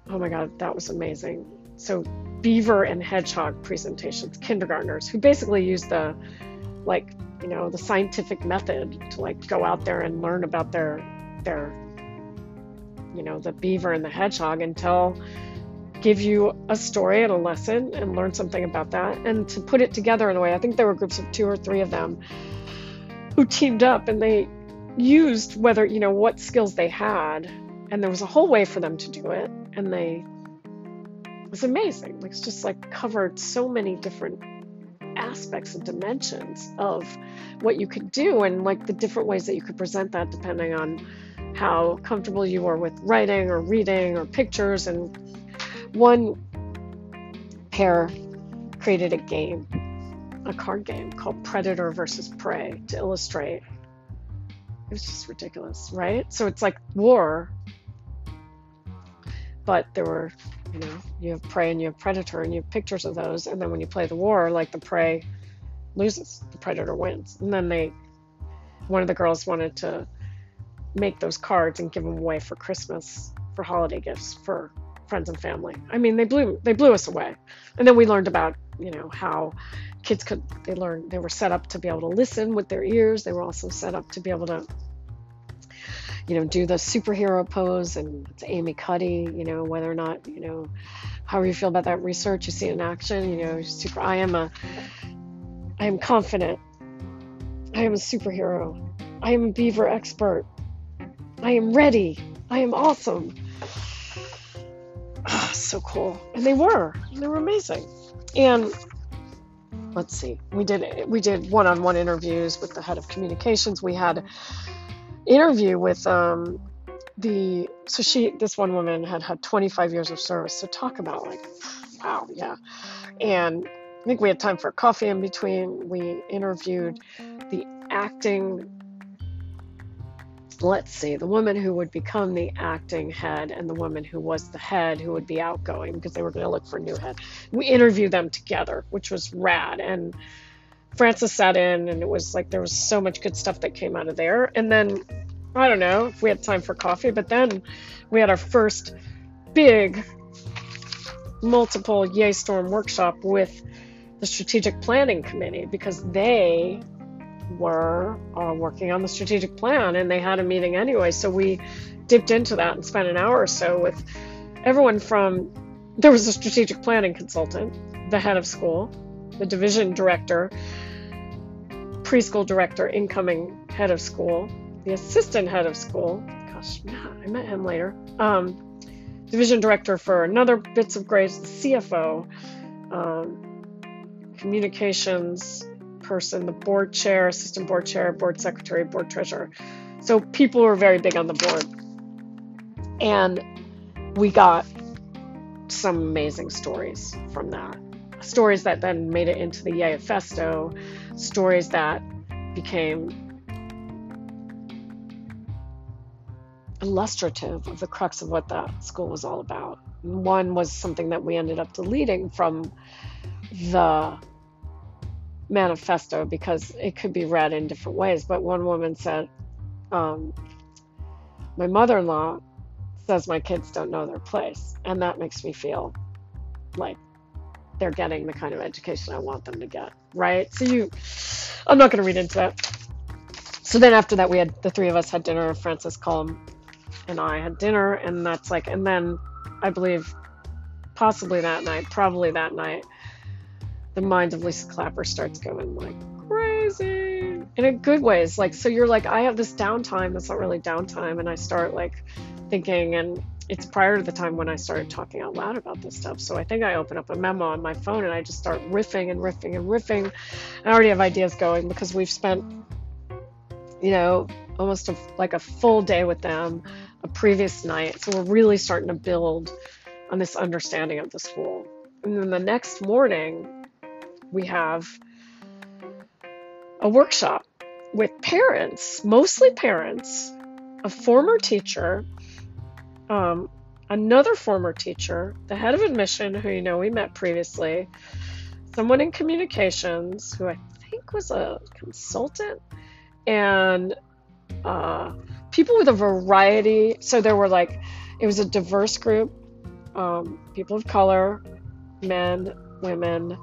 Oh my God, that was amazing. So, beaver and hedgehog presentations, kindergartners who basically use the like you know the scientific method to like go out there and learn about their you know the beaver and the hedgehog until give you a story and a lesson and learn something about that. And to put it together in a way i think there were groups of two or three of them who teamed up and they used whether you know what skills they had. And there was a whole way for them to do it. And they it was amazing. Like it's just like covered so many different aspects and dimensions of what you could do and like the different ways that you could present that depending on how comfortable you are with writing or reading or pictures and one pair created a game a card game called predator versus prey to illustrate. It was just ridiculous right? So it's like war but there were you know you have prey and you have predator and you have pictures of those and then when you play the war like the prey loses the predator wins. And then they one of the girls wanted to make those cards and give them away for christmas for holiday gifts for friends and family i mean they blew they blew us away and then we learned about you know how kids could they learned they were set up to be able to listen with their ears they were also set up to be able to you know, do the superhero pose and it's Amy Cuddy, you know, whether or not, you know, however you feel about that research, you see in action, you know, super, I am a, I am confident. I am a superhero. I am a beaver expert. I am ready. I am awesome. Oh, so cool. And they were. They were amazing. And let's see. We did we did one-on-one interviews with the head of communications. We had interview with um, the so she this one woman had had 25 years of service. So talk about like wow, yeah. And I think we had time for coffee in between. We interviewed the acting let's see, the woman who would become the acting head and the woman who was the head who would be outgoing because they were going to look for a new head. We interviewed them together, which was rad. And Frances sat in, and it was like there was so much good stuff that came out of there. And then I don't know if we had time for coffee, but then we had our first big multiple YayStorm workshop with the strategic planning committee because they were uh, working on the strategic plan and they had a meeting anyway. So we dipped into that and spent an hour or so with everyone from there was a strategic planning consultant, the head of school, the division director, preschool director, incoming head of school, the assistant head of school. Gosh, I met him later. Um, division director for another bits of grades, the CFO, um, communications person, the board chair, assistant board chair, board secretary, board treasurer. So people were very big on the board. And we got some amazing stories from that. Stories that then made it into the Yayafesto, stories that became illustrative of the crux of what that school was all about. One was something that we ended up deleting from the manifesto because it could be read in different ways. But one woman said, um, My mother in law says my kids don't know their place. And that makes me feel like they're getting the kind of education I want them to get. Right? So, you, I'm not going to read into that. So then after that, we had the three of us had dinner. Frances Colm and I had dinner, and that's like, and then I believe possibly that night, probably that night, the mind of Lisa Clapper starts going like crazy in a good ways. Like, so you're like, I have this downtime that's not really downtime, and I start like thinking, and it's prior to the time when I started talking out loud about this stuff. So I think I open up a memo on my phone and I just start riffing and riffing and riffing. I already have ideas going because we've spent, you know, almost a, like a full day with them a previous night. So we're really starting to build on this understanding of the school. And then the next morning, we have a workshop with parents, mostly parents, a former teacher, um, another former teacher, the head of admission, who you know we met previously, someone in communications who I think was a consultant, and uh, people with a variety. So there were like, it was a diverse group, um, people of color, men, women,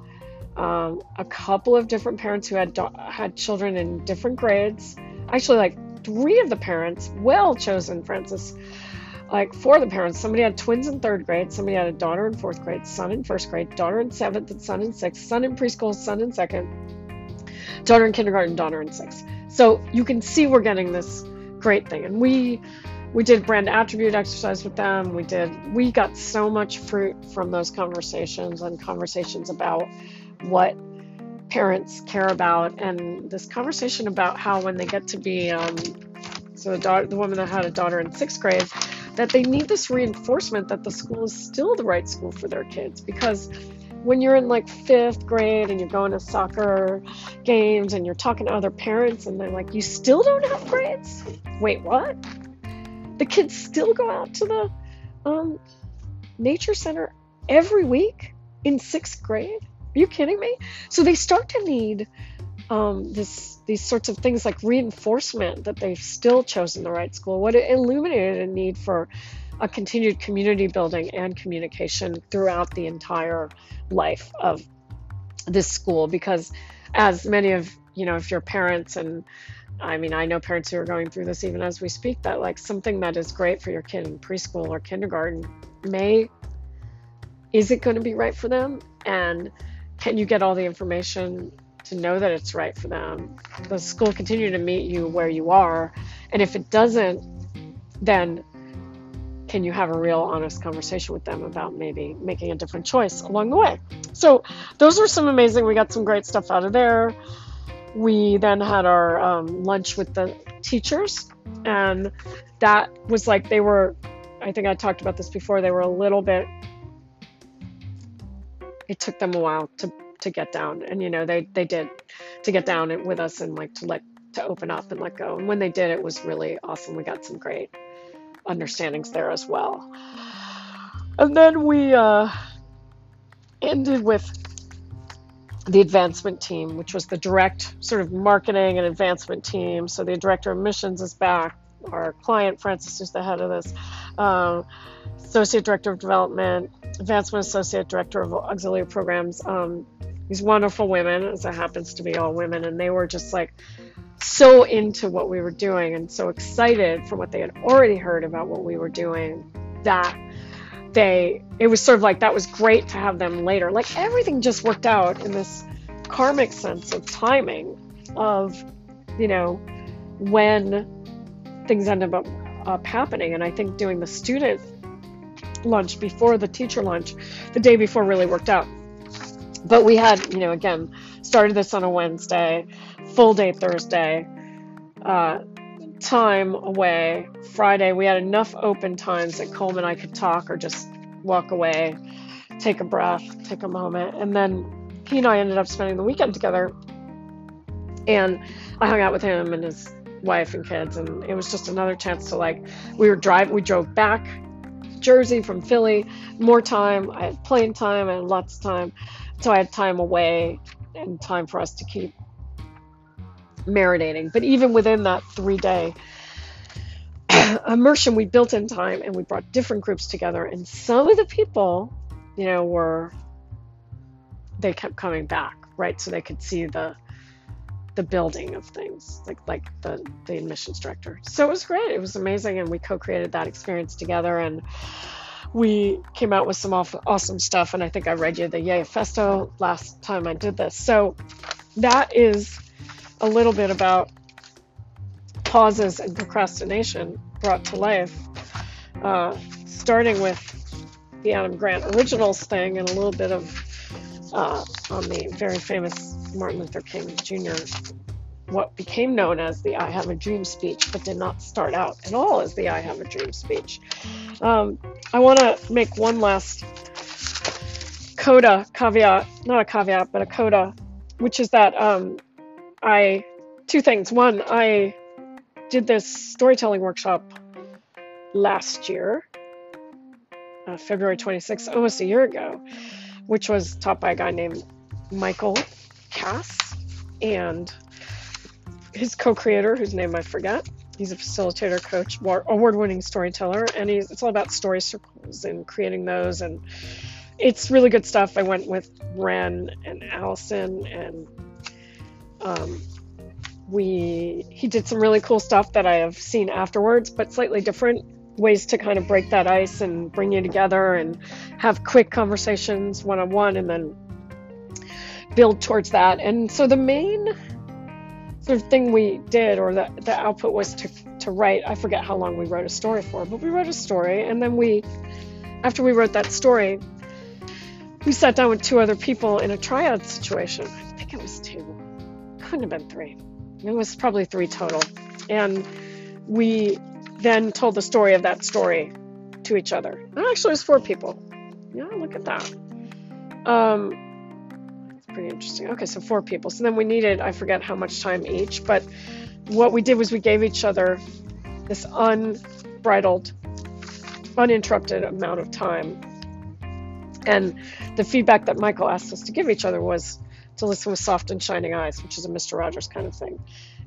um, a couple of different parents who had do- had children in different grades. Actually, like three of the parents, well chosen, Frances. Like four of the parents, somebody had twins in third grade, somebody had a daughter in fourth grade, son in first grade, daughter in seventh, and son in sixth, son in preschool, son in second, daughter in kindergarten, daughter in sixth. So you can see we're getting this great thing, and we we did brand attribute exercise with them. We did we got so much fruit from those conversations and conversations about what parents care about and this conversation about how when they get to be um, so the, daughter, the woman that had a daughter in sixth grade that they need this reinforcement that the school is still the right school for their kids. Because when you're in like fifth grade and you're going to soccer games and you're talking to other parents and they're like you still don't have grades? Wait what? The kids still go out to the um, nature center every week in sixth grade you kidding me? So they start to need um, this these sorts of things like reinforcement that they've still chosen the right school. What it illuminated a need for a continued community building and communication throughout the entire life of this school because as many of you know if your parents and I mean, I know parents who are going through this even as we speak that like something that is great for your kid in preschool or kindergarten may is it going to be right for them and can you get all the information to know that it's right for them? The school continue to meet you where you are, and if it doesn't, then can you have a real honest conversation with them about maybe making a different choice along the way? So those are some amazing. We got some great stuff out of there. We then had our um, lunch with the teachers, and that was like they were. I think I talked about this before. They were a little bit it took them a while to to get down. And you know they they did to get down with us and like to let to open up and let go. And when they did it was really awesome. We got some great understandings there as well. And then we uh, ended with the advancement team which was the direct sort of marketing and advancement team. So the director of missions is back. Our client frances is the head of this. Um, associate director of development advancement associate director of auxiliary programs. Um, these wonderful women, as it happens to be all women, and they were just like so into what we were doing and so excited from what they had already heard about what we were doing that they it was sort of like that was great to have them later like everything just worked out in this karmic sense of timing of you know when things end up, up happening and i think doing the student lunch before the teacher lunch the day before really worked out. But we had, you know, again, started this on a Wednesday, full day Thursday, uh, time away. Friday, we had enough open times that Colm and I could talk or just walk away, take a breath, take a moment. And then he and I ended up spending the weekend together. And I hung out with him and his wife and kids. And it was just another chance to, like, we were driving, we drove back Jersey from Philly, more time. I had plane time and lots of time. So I had time away and time for us to keep marinating. But even within that three day immersion, we built in time and we brought different groups together. And some of the people, you know, were, they kept coming back, right? So they could see the, the building of things, like like the the admissions director. So it was great. It was amazing, and we co-created that experience together, and we came out with some awesome stuff. And I think I read you the Yay Festo last time I did this. So that is a little bit about pauses and procrastination brought to life, uh, starting with the Adam Grant Originals thing and a little bit of uh, on the very famous Martin Luther King Jr., what became known as the I Have a Dream speech, but did not start out at all as the I Have a Dream speech. Um, I want to make one last coda caveat, not a caveat, but a coda, which is that um, I, two things. One, I did this storytelling workshop last year, uh, February 26th, almost a year ago, which was taught by a guy named Michael Cass and his co-creator, whose name I forget. He's a facilitator, coach, award-winning storyteller, and he's, it's all about story circles and creating those and it's really good stuff. I went with Ren and Allison, and um, we he did some really cool stuff that I have seen afterwards, but slightly different ways to kind of break that ice and bring you together and have quick conversations one on one, and then build towards that. And so the main sort of thing we did, or the the output was to to write. I forget how long we wrote a story for, but we wrote a story, and then we, after we wrote that story, we sat down with two other people in a triad situation. I think it was two, couldn't have been three. It was probably three total, and we then told the story of that story to each other. Actually, it was four people. Yeah, look at that. Um, it's pretty interesting. Okay, so four people. So then we needed, I forget how much time each, but what we did was we gave each other this unbridled, uninterrupted amount of time. And the feedback that Michael asked us to give each other was to listen with soft and shining eyes, which is a Mr. Rogers kind of thing.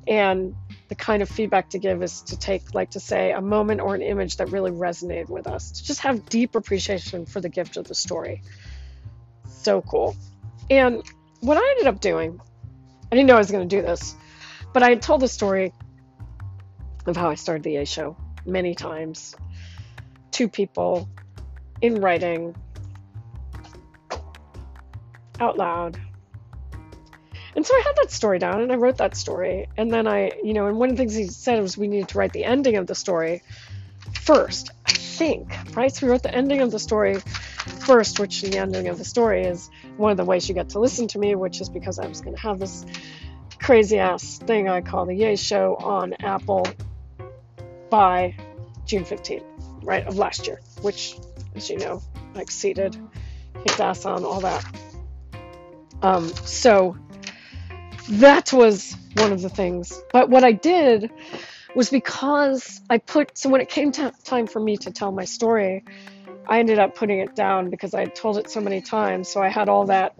And the kind of feedback to give is to take, like to say, a moment or an image that really resonated with us, to just have deep appreciation for the gift of the story. So cool. And what I ended up doing, I didn't know I was going to do this, but I had told the story of how I started the Yay show many times to people in writing out loud. And so I had that story down and I wrote that story. And then I, you know, and one of the things he said was we needed to write the ending of the story first, I think, right? So we wrote the ending of the story first, which the ending of the story is one of the ways you get to listen to me, which is because I was going to have this crazy ass thing I call the Yay Show on Apple by June 15th, right, of last year, which, as you know, I exceeded, kicked ass on, all that. Um, so that was one of the things. But what I did was because I put, so when it came time for me to tell my story, I ended up putting it down because I had told it so many times. So I had all that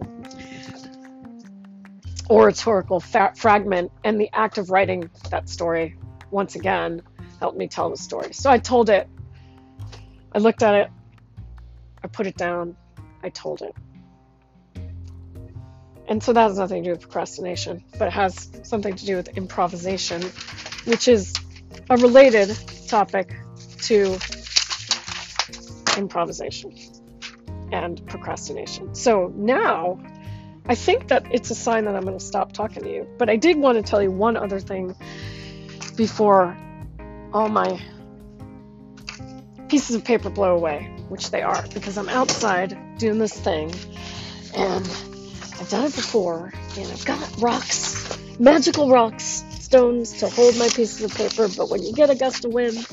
oratorical fa- fragment, and the act of writing that story once again helped me tell the story. So I told it, I looked at it, I put it down, I told it. And so that has nothing to do with procrastination, but it has something to do with improvisation, which is a related topic to improvisation and procrastination. So now I think that it's a sign that I'm going to stop talking to you. But I did want to tell you one other thing before all my pieces of paper blow away, which they are, because I'm outside doing this thing and I've done it before and I've got rocks, magical rocks, stones to hold my pieces of paper, but when you get a gust of wind,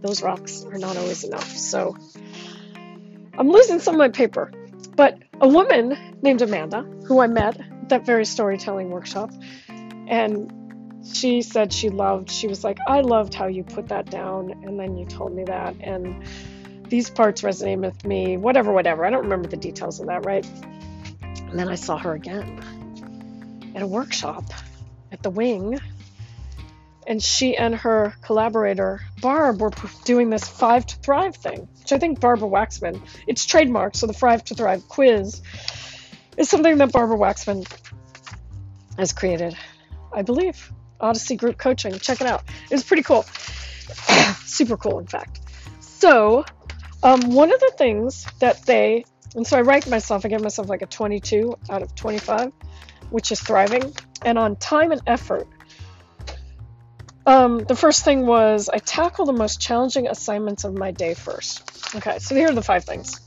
those rocks are not always enough. So I'm losing some of my paper. But a woman named Amanda, who I met at that very storytelling workshop, and she said she loved, she was like, I loved how you put that down, and then you told me that, and these parts resonate with me, whatever, whatever. I don't remember the details of that, right? And then I saw her again at a workshop at the wing and she and her collaborator Barb were doing this Five to Thrive thing, which I think Barbara Waxman, it's trademarked, so the Five to Thrive quiz is something that Barbara Waxman has created, I believe. Odyssey Group Coaching, check it out. It was pretty cool, super cool, in fact. So, um, one of the things that they, and so I ranked myself, I gave myself like a 22 out of 25, which is thriving. And on time and effort, um, the first thing was I tackle the most challenging assignments of my day first. Okay, so here are the five things.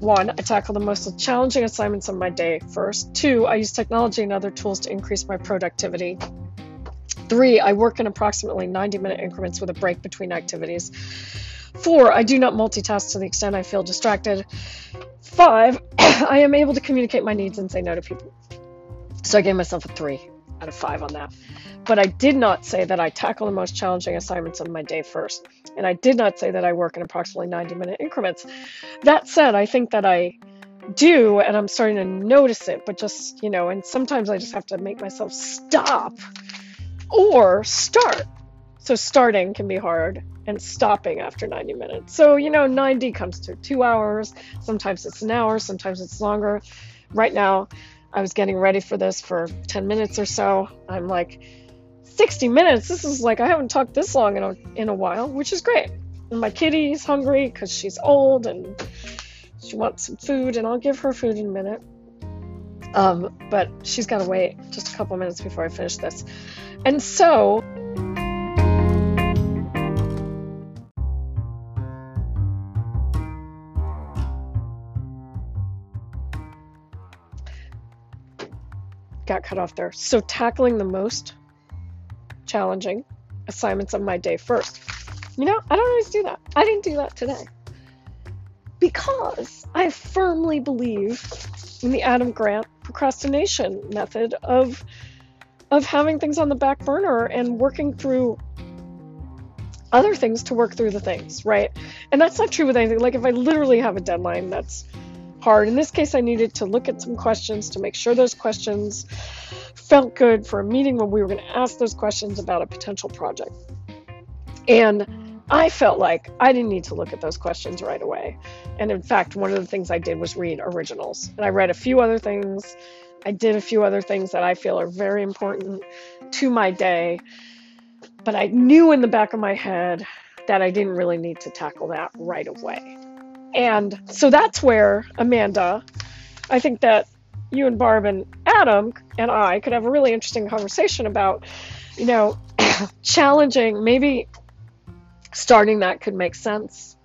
One, I tackle the most challenging assignments of my day first. Two, I use technology and other tools to increase my productivity. Three, I work in approximately 90 minute increments with a break between activities. Four, I do not multitask to the extent I feel distracted. Five, I am able to communicate my needs and say no to people. So I gave myself a three out of five on that. But I did not say that I tackle the most challenging assignments of my day first. And I did not say that I work in approximately 90 minute increments. That said, I think that I do, and I'm starting to notice it, but just, you know, and sometimes I just have to make myself stop or start. So starting can be hard and stopping after 90 minutes. So, you know, 90 comes to two hours. Sometimes it's an hour, sometimes it's longer. Right now, I was getting ready for this for 10 minutes or so. I'm like, 60 minutes? This is like, I haven't talked this long in a, in a while, which is great. And my kitty's hungry because she's old and she wants some food, and I'll give her food in a minute. Um, but she's got to wait just a couple minutes before I finish this. And so, got cut off there. So, tackling the most challenging assignments of my day first. You know, I don't always do that. I didn't do that today. Because I firmly believe in the Adam Grant procrastination method of of having things on the back burner and working through other things to work through the things, right? And that's not true with anything. Like if I literally have a deadline that's In this case, I needed to look at some questions to make sure those questions felt good for a meeting when we were going to ask those questions about a potential project. And I felt like I didn't need to look at those questions right away. And in fact, one of the things I did was read originals. And I read a few other things. I did a few other things that I feel are very important to my day. But I knew in the back of my head that I didn't really need to tackle that right away. And so that's where Amanda, I think that you and Barb and Adam and I could have a really interesting conversation about, you know, challenging, maybe starting that could make sense.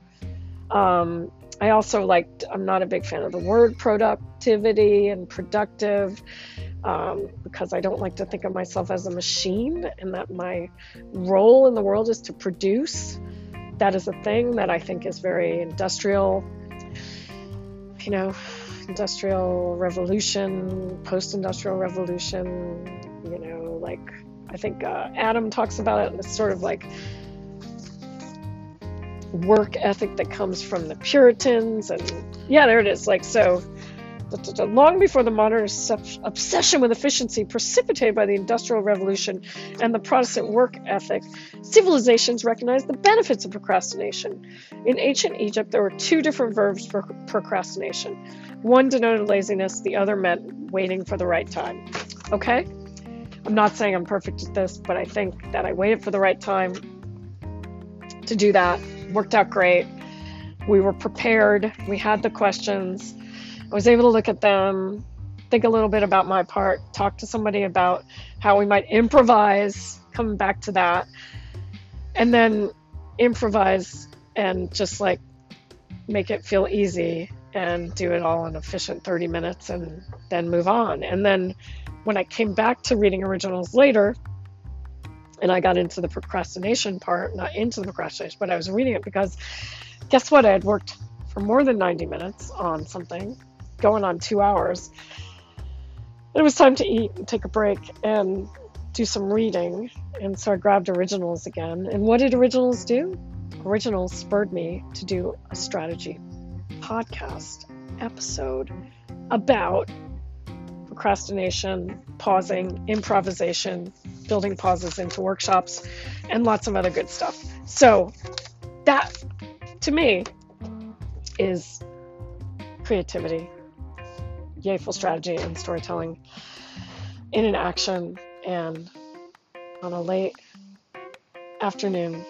Um, I also like, I'm not a big fan of the word productivity and productive um, because I don't like to think of myself as a machine and that my role in the world is to produce that is a thing that I think is very industrial, you know, industrial revolution, post industrial revolution, you know, like I think uh, Adam talks about it, it's sort of like work ethic that comes from the Puritans. And yeah, there it is. Like, so long before the modern obsession with efficiency precipitated by the Industrial Revolution and the Protestant work ethic, civilizations recognized the benefits of procrastination. In ancient Egypt, there were two different verbs for procrastination. One denoted laziness, the other meant waiting for the right time. Okay? I'm not saying I'm perfect at this, but I think that I waited for the right time to do that. Worked out great. We were prepared. We had the questions I was able to look at them, think a little bit about my part, talk to somebody about how we might improvise, coming back to that, and then improvise and just like make it feel easy and do it all in efficient 30 minutes and then move on. And then when I came back to reading originals later, and I got into the procrastination part, not into the procrastination, but I was reading it because guess what? I had worked for more than 90 minutes on something going on two hours. It was time to eat and take a break and do some reading. And so I grabbed originals again. And what did originals do? Originals spurred me to do a strategy podcast episode about procrastination, pausing, improvisation, building pauses into workshops, and lots of other good stuff. So, that to me is creativity Yayful strategy and storytelling in an action and on a late afternoon.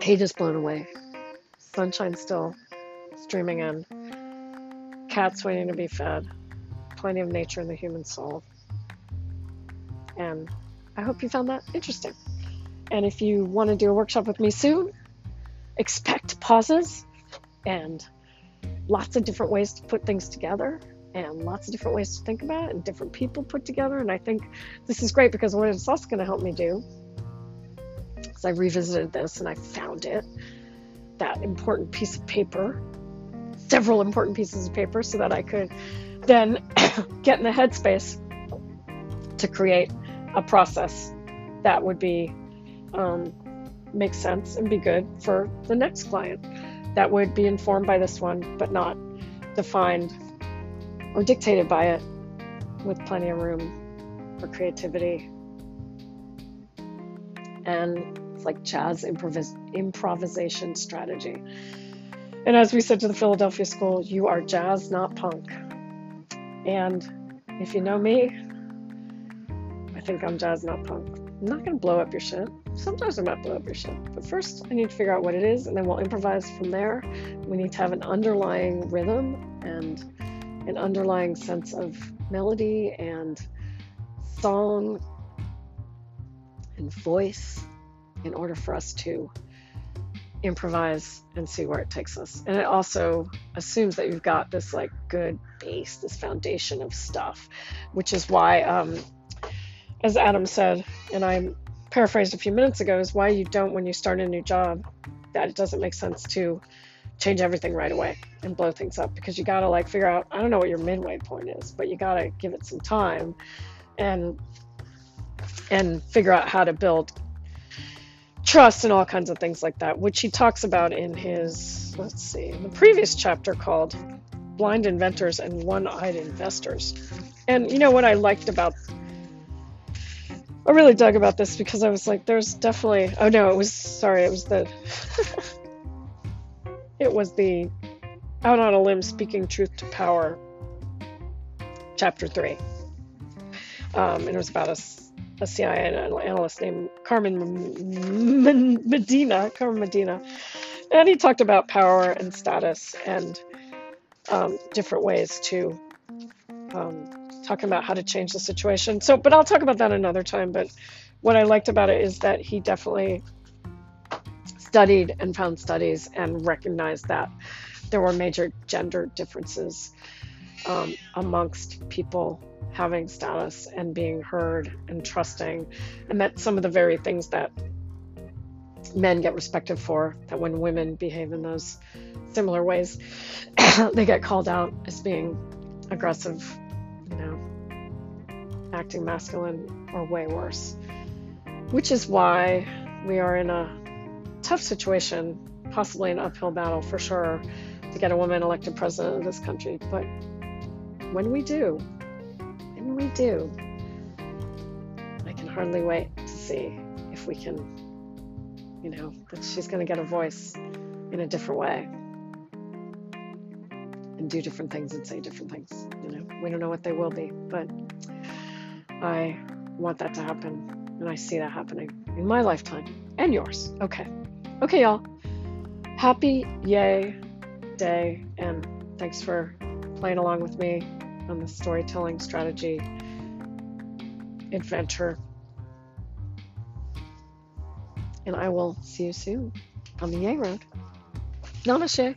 Pages blown away. Sunshine still streaming in. Cats waiting to be fed. Plenty of nature in the human soul. And I hope you found that interesting. And if you want to do a workshop with me soon, expect pauses and lots of different ways to put things together and lots of different ways to think about it and different people put together. And I think this is great because what it's also going to help me do is I revisited this and I found it that important piece of paper, several important pieces of paper, so that I could then get in the headspace to create a process that would be um, make sense and be good for the next client that would be informed by this one, but not defined or dictated by it, with plenty of room for creativity and it's like jazz improvis- improvisation strategy. And as we said to the Philadelphia School, you are jazz, not punk. And if you know me, I think I'm jazz, not punk. I'm not going to blow up your shit. Sometimes I might blow up your shit. But first, I need to figure out what it is, and then we'll improvise from there. We need to have an underlying rhythm and an underlying sense of melody and song and voice in order for us to improvise and see where it takes us. And it also assumes that you've got this like good base, this foundation of stuff, which is why, um, as Adam said, and I paraphrased a few minutes ago, is why you don't, when you start a new job, that it doesn't make sense to change everything right away and blow things up because you got to like figure out, I don't know what your midway point is, but you got to give it some time and and figure out how to build trust and all kinds of things like that, which he talks about in his, let's see, the previous chapter called Blind Inventors and One Eyed Investors. And you know what I liked about, I really dug about this because I was like, there's definitely, oh no, it was, sorry, it was the, it was the Out on a Limb Speaking Truth to Power, chapter three. Um, and it was about a a CIA analyst named Carmen Medina, Carmen Medina, and he talked about power and status and um, different ways to um, talking about how to change the situation. So, but I'll talk about that another time. But what I liked about it is that he definitely studied and found studies and recognized that there were major gender differences um, amongst people having status and being heard and trusting, and that some of the very things that men get respected for, that when women behave in those similar ways, they get called out as being aggressive, you know, acting masculine, or way worse. Which is why we are in a tough situation, possibly an uphill battle for sure, to get a woman elected president of this country. But when we do, when we do, I can hardly wait to see if we can, you know, that she's going to get a voice in a different way and do different things and say different things. You know, we don't know what they will be, but I want that to happen, and I see that happening in my lifetime and yours. Okay, okay, y'all. Happy Yay Day, and thanks for playing along with me on the storytelling strategy adventure. And I will see you soon on the Yay Road. Namaste.